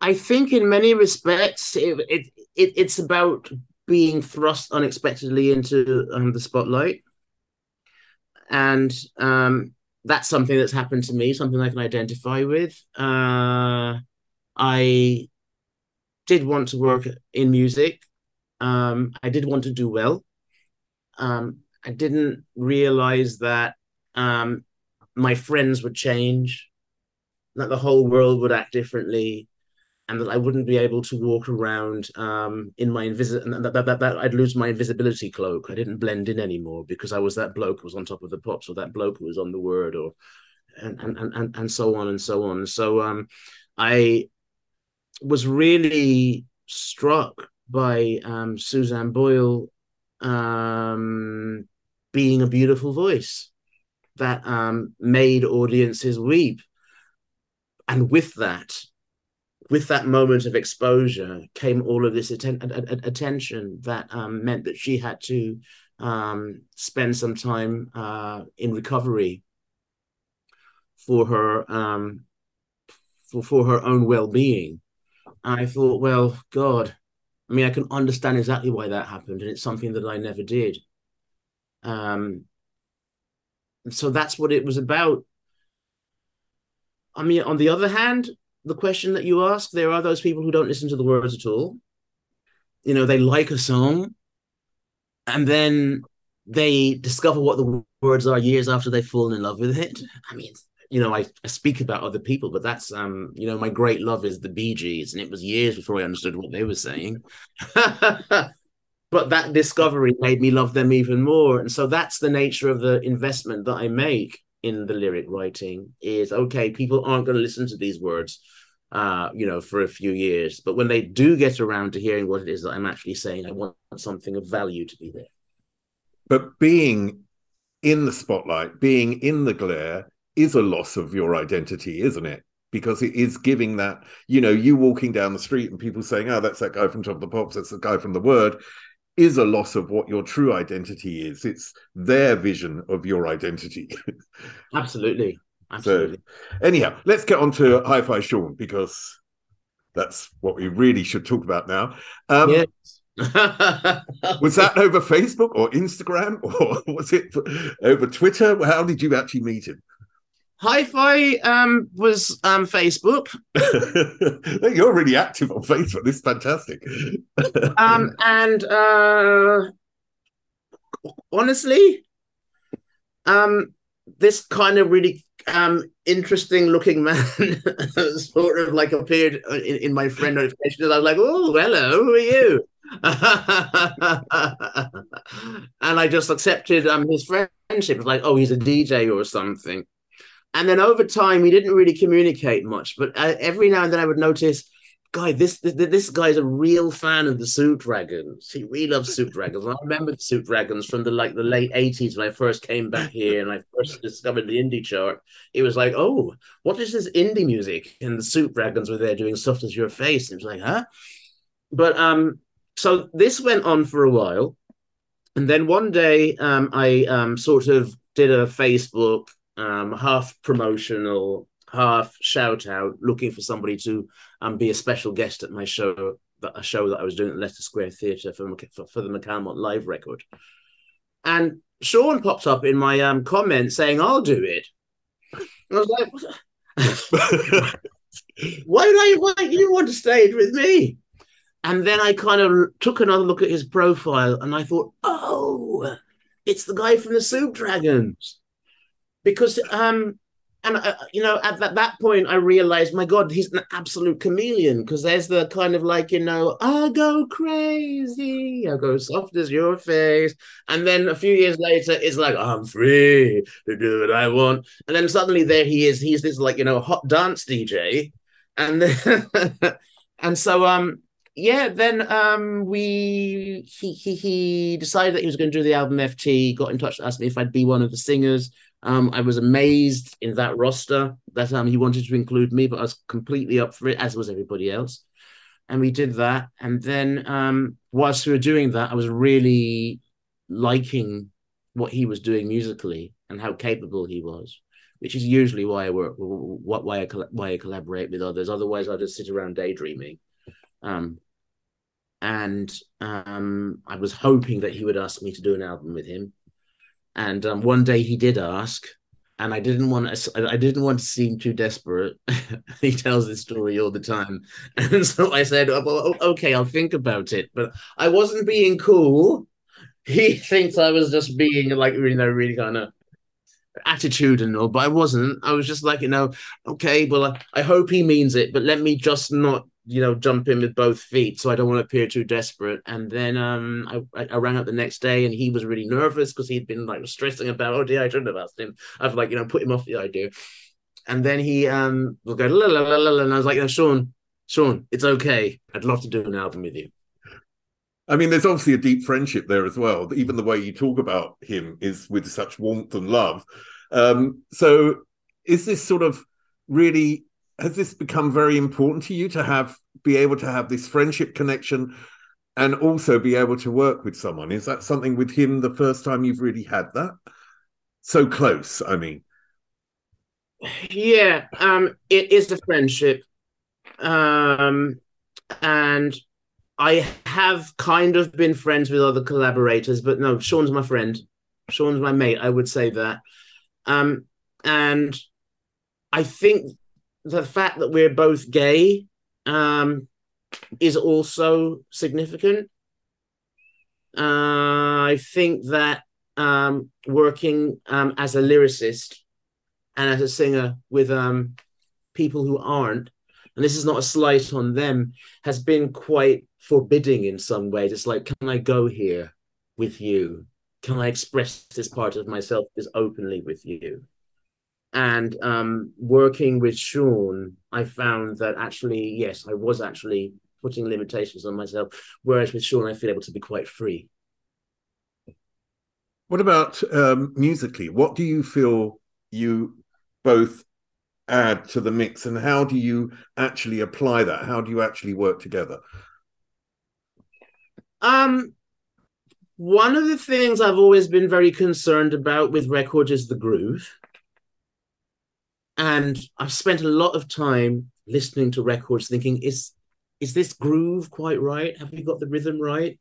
I think in many respects it, it, it it's about being thrust unexpectedly into um, the spotlight, and um, that's something that's happened to me, something I can identify with. Uh, I did want to work in music. Um, I did want to do well. Um, I didn't realize that um, my friends would change, that the whole world would act differently, and that I wouldn't be able to walk around um, in my invisible, that, that, that, that I'd lose my invisibility cloak. I didn't blend in anymore because I was that bloke who was on top of the pops, or that bloke who was on the word, or and and and, and so on and so on. So um, I was really struck by um, Susan Boyle um, being a beautiful voice that um, made audiences weep. And with that, with that moment of exposure came all of this atten- attention that um, meant that she had to um, spend some time uh, in recovery for her um, for, for her own well-being. And I thought, well, God, I mean, I can understand exactly why that happened, and it's something that I never did. Um, so that's what it was about. I mean, on the other hand, the question that you ask, there are those people who don't listen to the words at all. You know, they like a song, and then they discover what the words are years after they've fallen in love with it. I mean, you know, I, I speak about other people, but that's um, you know, my great love is the Bee Gees, and it was years before I understood what they were saying. but that discovery made me love them even more. And so that's the nature of the investment that I make in the lyric writing is okay, people aren't going to listen to these words uh, you know, for a few years. But when they do get around to hearing what it is that I'm actually saying, I want something of value to be there. But being in the spotlight, being in the glare, is a loss of your identity, isn't it? Because it is giving that, you know, you walking down the street and people saying, oh, that's that guy from Top of the Pops, that's the guy from The Word, is a loss of what your true identity is. It's their vision of your identity. Absolutely. Absolutely. So, anyhow, let's get on to Hi Fi Sean because that's what we really should talk about now. Um, yes. was that over Facebook or Instagram or was it over Twitter? How did you actually meet him? Hi-Fi um, was um, Facebook. You're really active on Facebook. This is fantastic. um, and uh, honestly, um, this kind of really um, interesting looking man sort of like appeared in, in my friend notifications. I was like, oh, hello, who are you? and I just accepted um, his friendship. It's like, oh, he's a DJ or something. And then over time, we didn't really communicate much. But uh, every now and then, I would notice, guy, this, this this guy's a real fan of the Soup Dragons. He really loves Soup Dragons. And I remember the Soup Dragons from the like the late eighties when I first came back here and I first discovered the indie chart. It was like, oh, what is this indie music? And the Soup Dragons were there doing "Soft as Your Face." And it was like, huh? But um, so this went on for a while, and then one day, um, I um sort of did a Facebook um, half promotional, half shout out, looking for somebody to um, be a special guest at my show, a show that I was doing at Leicester Square Theatre for, for, for the McAlmont live record. And Sean popped up in my um, comment saying, I'll do it. I was like, why did I why you want to stage with me? And then I kind of took another look at his profile and I thought, oh, it's the guy from the Soup Dragons because um and uh, you know at that, that point i realized my god he's an absolute chameleon. Because there's the kind of like you know i go crazy i go soft as your face. And then a few years later it's like i'm free to do what i want. And then suddenly there he is. He's this like you know hot dance dj and then, and so um yeah then um we he, he he decided that he was going to do the album ft got in touch asked me if i'd be one of the singers um, I was amazed in that roster that um, he wanted to include me, but I was completely up for it, as was everybody else. And we did that. And then um, whilst we were doing that, I was really liking what he was doing musically and how capable he was, which is usually why I work, why I why I collaborate with others. Otherwise, I just sit around daydreaming. Um, and um, I was hoping that he would ask me to do an album with him and um, one day he did ask, and I didn't want to, I didn't want to seem too desperate. he tells this story all the time, and so I said, oh, well, "Okay, I'll think about it." But I wasn't being cool. He thinks I was just being like, you know, really kind of attitudinal, but I wasn't. I was just like, you know, okay, well, I, I hope he means it, but let me just not you know, jump in with both feet, so I don't want to appear too desperate. And then um, I, I rang up the next day, and he was really nervous because he'd been like stressing about, oh dear, I shouldn't have asked him. I've like you know put him off the idea. And then he um will go la, la, la, la, and I was like, no, Sean, Sean, it's okay. I'd love to do an album with you. I mean, there's obviously a deep friendship there as well. Even the way you talk about him is with such warmth and love. Um, so, is this sort of really has this become very important to you to have be able to have this friendship connection and also be able to work with someone? Is that something with him the first time you've really had that? So close, I mean. Yeah, um, it is a friendship. Um, and I have kind of been friends with other collaborators, but no, Sean's my friend. Sean's my mate, I would say that. Um, and I think the fact that we're both gay um, is also significant. Uh, I think that um, working um, as a lyricist and as a singer with um, people who aren't, and this is not a slight on them, has been quite forbidding in some ways. It's like, can I go here with you? Can I express this part of myself as openly with you? And um, working with Sean, I found that actually, yes, I was actually putting limitations on myself. Whereas with Sean, I feel able to be quite free. What about um, musically? What do you feel you both add to the mix, and how do you actually apply that? How do you actually work together? Um, one of the things I've always been very concerned about with records is the groove. And I've spent a lot of time listening to records thinking, is is this groove quite right? Have you got the rhythm right?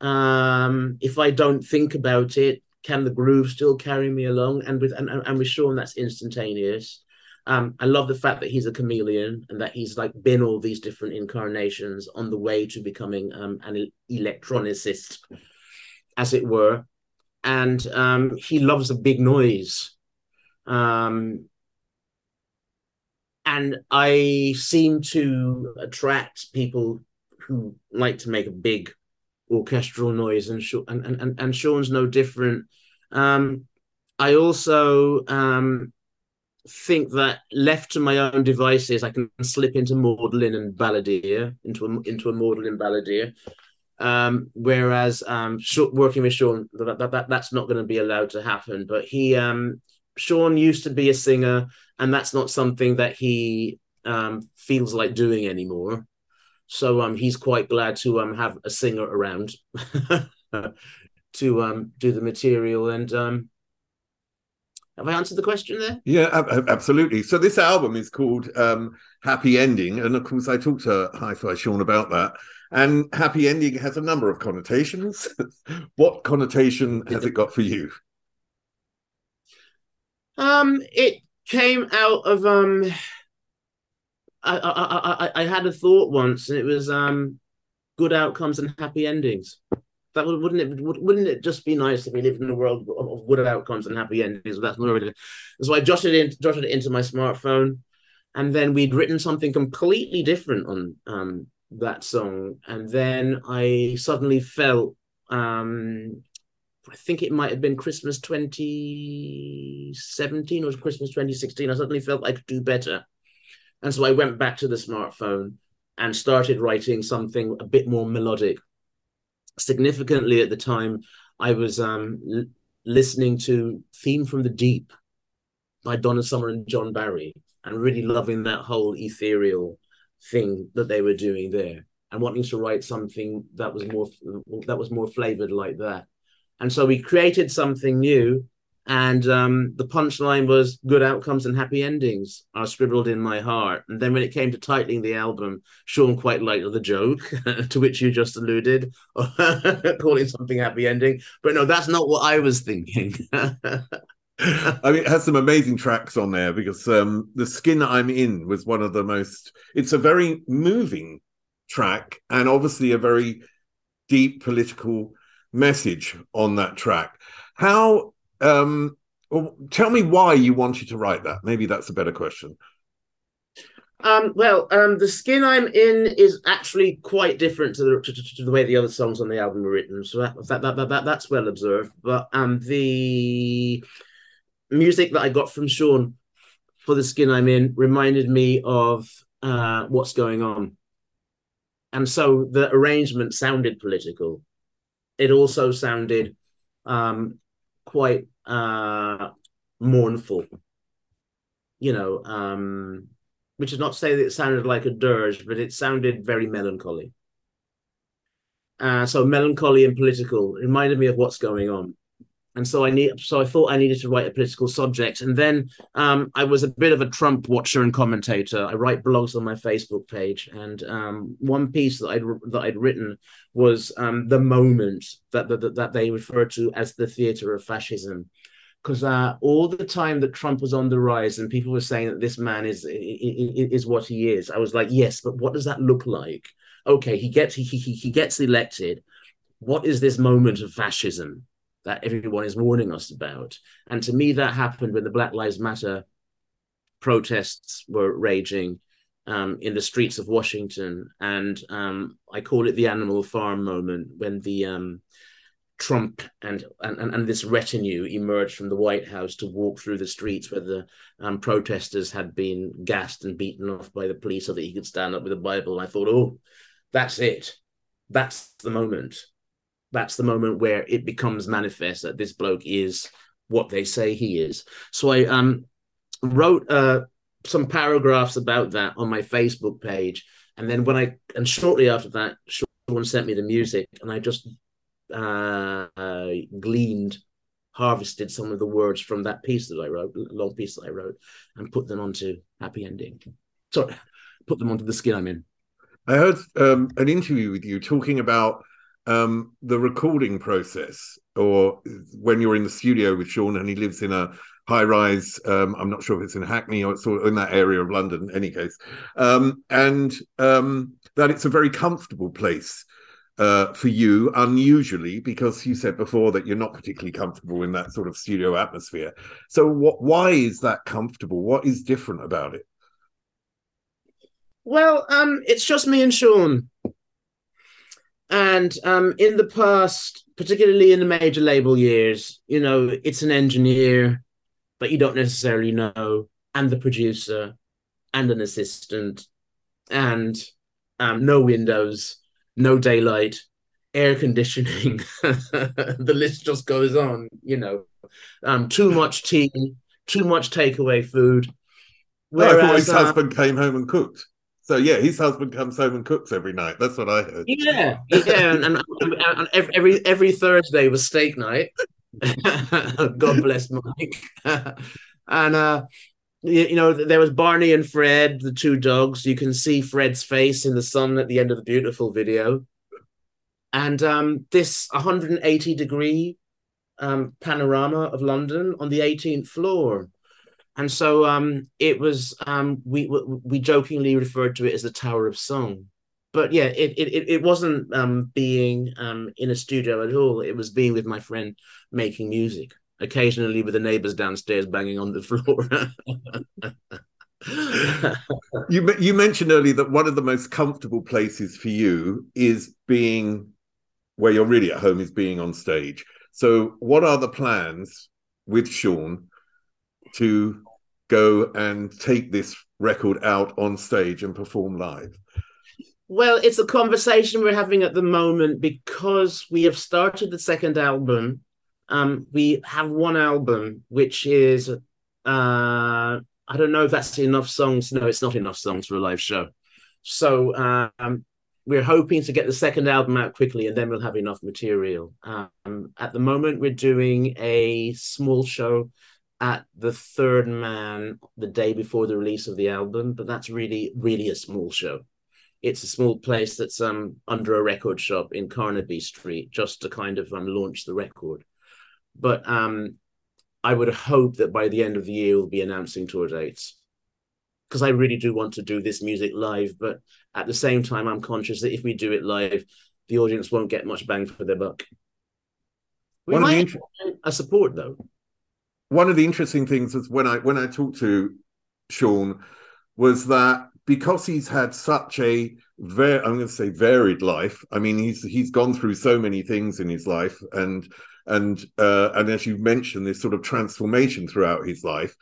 Um, if I don't think about it, can the groove still carry me along? And with and, and with Sean, that's instantaneous. Um, I love the fact that he's a chameleon and that he's like been all these different incarnations on the way to becoming um, an electronicist, as it were. And um, he loves a big noise. Um, and I seem to attract people who like to make a big orchestral noise, and and and, and Sean's no different. Um, I also um, think that left to my own devices, I can slip into maudlin and balladeer, into a into a maudlin balladeer. Um, whereas um, working with Sean, that, that, that that's not going to be allowed to happen. But he, um, Sean used to be a singer, and that's not something that he um, feels like doing anymore. So um, he's quite glad to um, have a singer around to um, do the material. And um, have I answered the question there? Yeah, ab- absolutely. So this album is called um, Happy Ending, and of course I talked to Hi-Fi Sean about that. And happy ending has a number of connotations. what connotation has it got for you? Um, it came out of um. I, I I I had a thought once, and it was um, good outcomes and happy endings. That would wouldn't it wouldn't it just be nice if we lived in a world of good outcomes and happy endings? That's not really. So I jotted in jotted it into my smartphone, and then we'd written something completely different on um that song, and then I suddenly felt um I think it might have been Christmas 2017 or Christmas 2016. I suddenly felt I could do better. And so I went back to the smartphone and started writing something a bit more melodic. Significantly at the time, I was um, l- listening to Theme from the Deep by Donna Summer and John Barry and really loving that whole ethereal thing that they were doing there and wanting to write something that was more that was more flavored like that and so we created something new. And um, the punchline was good outcomes and happy endings are scribbled in my heart. And then when it came to titling the album, Sean quite liked the joke to which you just alluded, calling something happy ending. But no, that's not what I was thinking. I mean, it has some amazing tracks on there because um, the skin I'm in was one of the most. It's a very moving track and obviously a very deep political message on that track. How? Um, tell me why you wanted to write that. Maybe that's a better question. Um, well, um, the skin I'm in is actually quite different to the to, to, the way the other songs on the album were written. So that, that, that, that that's well observed. But um, the music that I got from Sean for the skin I'm in reminded me of uh, what's going on, and so the arrangement sounded political it also sounded um, quite uh, mournful. You know, um, which is not to say that it sounded like a dirge, but it sounded very melancholy. Uh, so melancholy and political reminded me of what's going on and so I need so I thought I needed to write a political subject. And then um, I was a bit of a Trump watcher and commentator. I write blogs on my Facebook page, and um, one piece that I'd that I'd written was um, the moment that, that that they refer to as the theater of fascism. Because uh, all the time that Trump was on the rise, and people were saying that this man is is, what he is, I was like, yes, but what does that look like? Okay, he gets he he, he gets elected. What is this moment of fascism? That everyone is warning us about. And to me, that happened when the Black Lives Matter protests were raging um, in the streets of Washington. And um, I call it the Animal Farm moment when the um, Trump and, and and this retinue emerged from the White House to walk through the streets where the um, protesters had been gassed and beaten off by the police so that he could stand up with a Bible. I thought, oh, that's it. That's the moment that's the moment where it becomes manifest that this bloke is what they say he is. So I um wrote uh some paragraphs about that on my Facebook page, and then when I and shortly after that, Sean sent me the music, and I just uh, uh gleaned harvested some of the words from that piece that I wrote, long piece that I wrote, and put them onto Happy Ending. Sorry, put them onto the skin I'm in. I heard um, an interview with you talking about um, the recording process, or when you're in the studio with Sean and he lives in a high rise. Um, I'm not sure if it's in Hackney or it's in that area of London, in any case, um, and um, that it's a very comfortable place uh, for you, unusually, because you said before that you're not particularly comfortable in that sort of studio atmosphere. So, what? Why is that comfortable? What is different about it? Well, um, it's just me and Sean. And um, in the past, particularly in the major label years, you know, it's an engineer that you don't necessarily know, and the producer, and an assistant, and um, no windows, no daylight, air conditioning. the list just goes on, you know. Um, too much tea, too much takeaway food. Whereas, oh, I thought his uh, husband came home and cooked. So yeah, his husband comes home and cooks every night. That's what I heard. Yeah, yeah, and, and, and every every Thursday was steak night. God bless Mike. and uh, you, know, there was Barney and Fred, the two dogs. You can see Fred's face in the sun at the end of the beautiful video. And um, this 180 degree um, panorama of London on the 18th floor and so um, it was um, we we jokingly referred to it as the Tower of Song, but yeah, it it it wasn't um, being um, in a studio at all. It was being with my friend making music, occasionally with the neighbors downstairs banging on the floor. you you mentioned earlier that one of the most comfortable places for you is being where you're really at home is being on stage. So, what are the plans with Sean to go and take this record out on stage and perform live? Well, it's a conversation we're having at the moment because we have started the second album. Um, we have one album which is uh, I don't know if that's enough songs. No, it's not enough songs for a live show. So um, we're hoping to get the second album out quickly, and then we'll have enough material. Um, at the moment, we're doing a small show at the third man the day before the release of the album, but that's really, really a small show. It's a small place that's um under a record shop in Carnaby Street, just to kind of um launch the record. But um I would hope that by the end of the year we'll be announcing tour dates. Because I really do want to do this music live, but at the same time, I'm conscious that if we do it live, the audience won't get much bang for their buck. We One might inter- a support though one of the interesting things is when I when I talked to Sean was that because he's had such a very I'm going to say varied life. I mean, he's he's gone through so many things in his life, and and uh, and as you mentioned, this sort of transformation throughout his life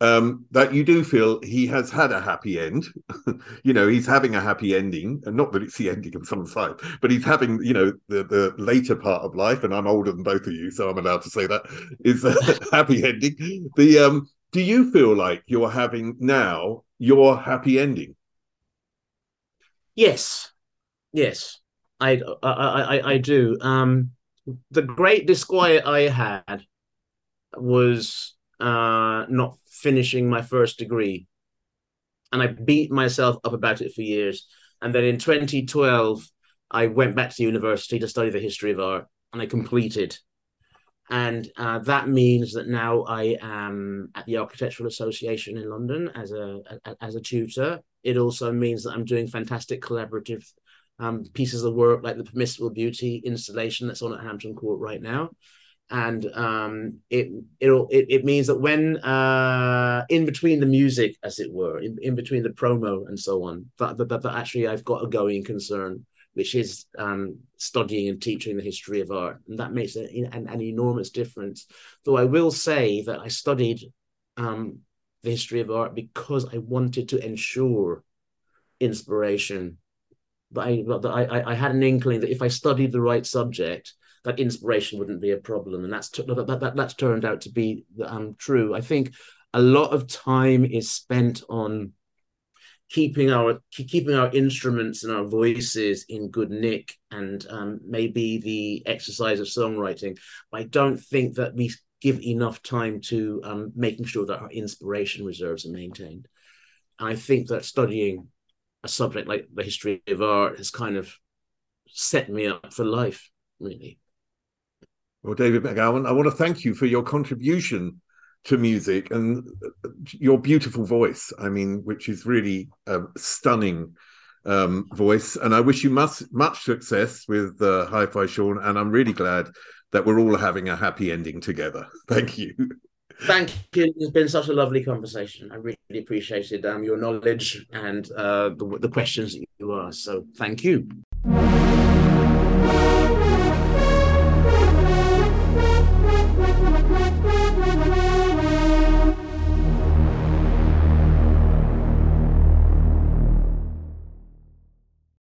um, that you do feel he has had a happy end. you know, he's having a happy ending, and not that it's the ending of some side, but he's having, you know, the the later part of life. And I'm older than both of you, so I'm allowed to say that is a happy ending. The um, Do you feel like you're having now your happy ending? Yes, yes, I I I, I do. Um, the great disquiet I had was uh, not finishing my first degree. And I beat myself up about it for years. And then in 2012, I went back to university to study the history of art and I completed. And uh, that means that now I am at the Architectural Association in London as a, a as a tutor. It also means that I'm doing fantastic collaborative um, pieces of work like the Permissible Beauty installation that's on at Hampton Court right now and um, it it it it means that when uh, in between the music, as it were, in, in between the promo and so on, that, that, that actually I've got a going concern, which is um, studying and teaching the history of art, and that makes an, an, an enormous difference. Though I will say that I studied um, the history of art because I wanted to ensure inspiration. But I, I, I had an inkling that if I studied the right subject, that inspiration wouldn't be a problem, and that's that, that, that's turned out to be um, true. I think a lot of time is spent on keeping our keeping our instruments and our voices in good nick, and um, maybe the exercise of songwriting. I don't think that we give enough time to um, making sure that our inspiration reserves are maintained. And I think that studying a subject like the history of art has kind of set me up for life, really. Well, David McAlmont, I want to thank you for your contribution to music and your beautiful voice. I mean, which is really a stunning um, voice. And I wish you much much success with uh, Hi-Fi Sean. And I'm really glad that we're all having a happy ending together. Thank you. Thank you. It's been such a lovely conversation. I really appreciated um, your knowledge and uh, the, the questions that you asked. So thank you.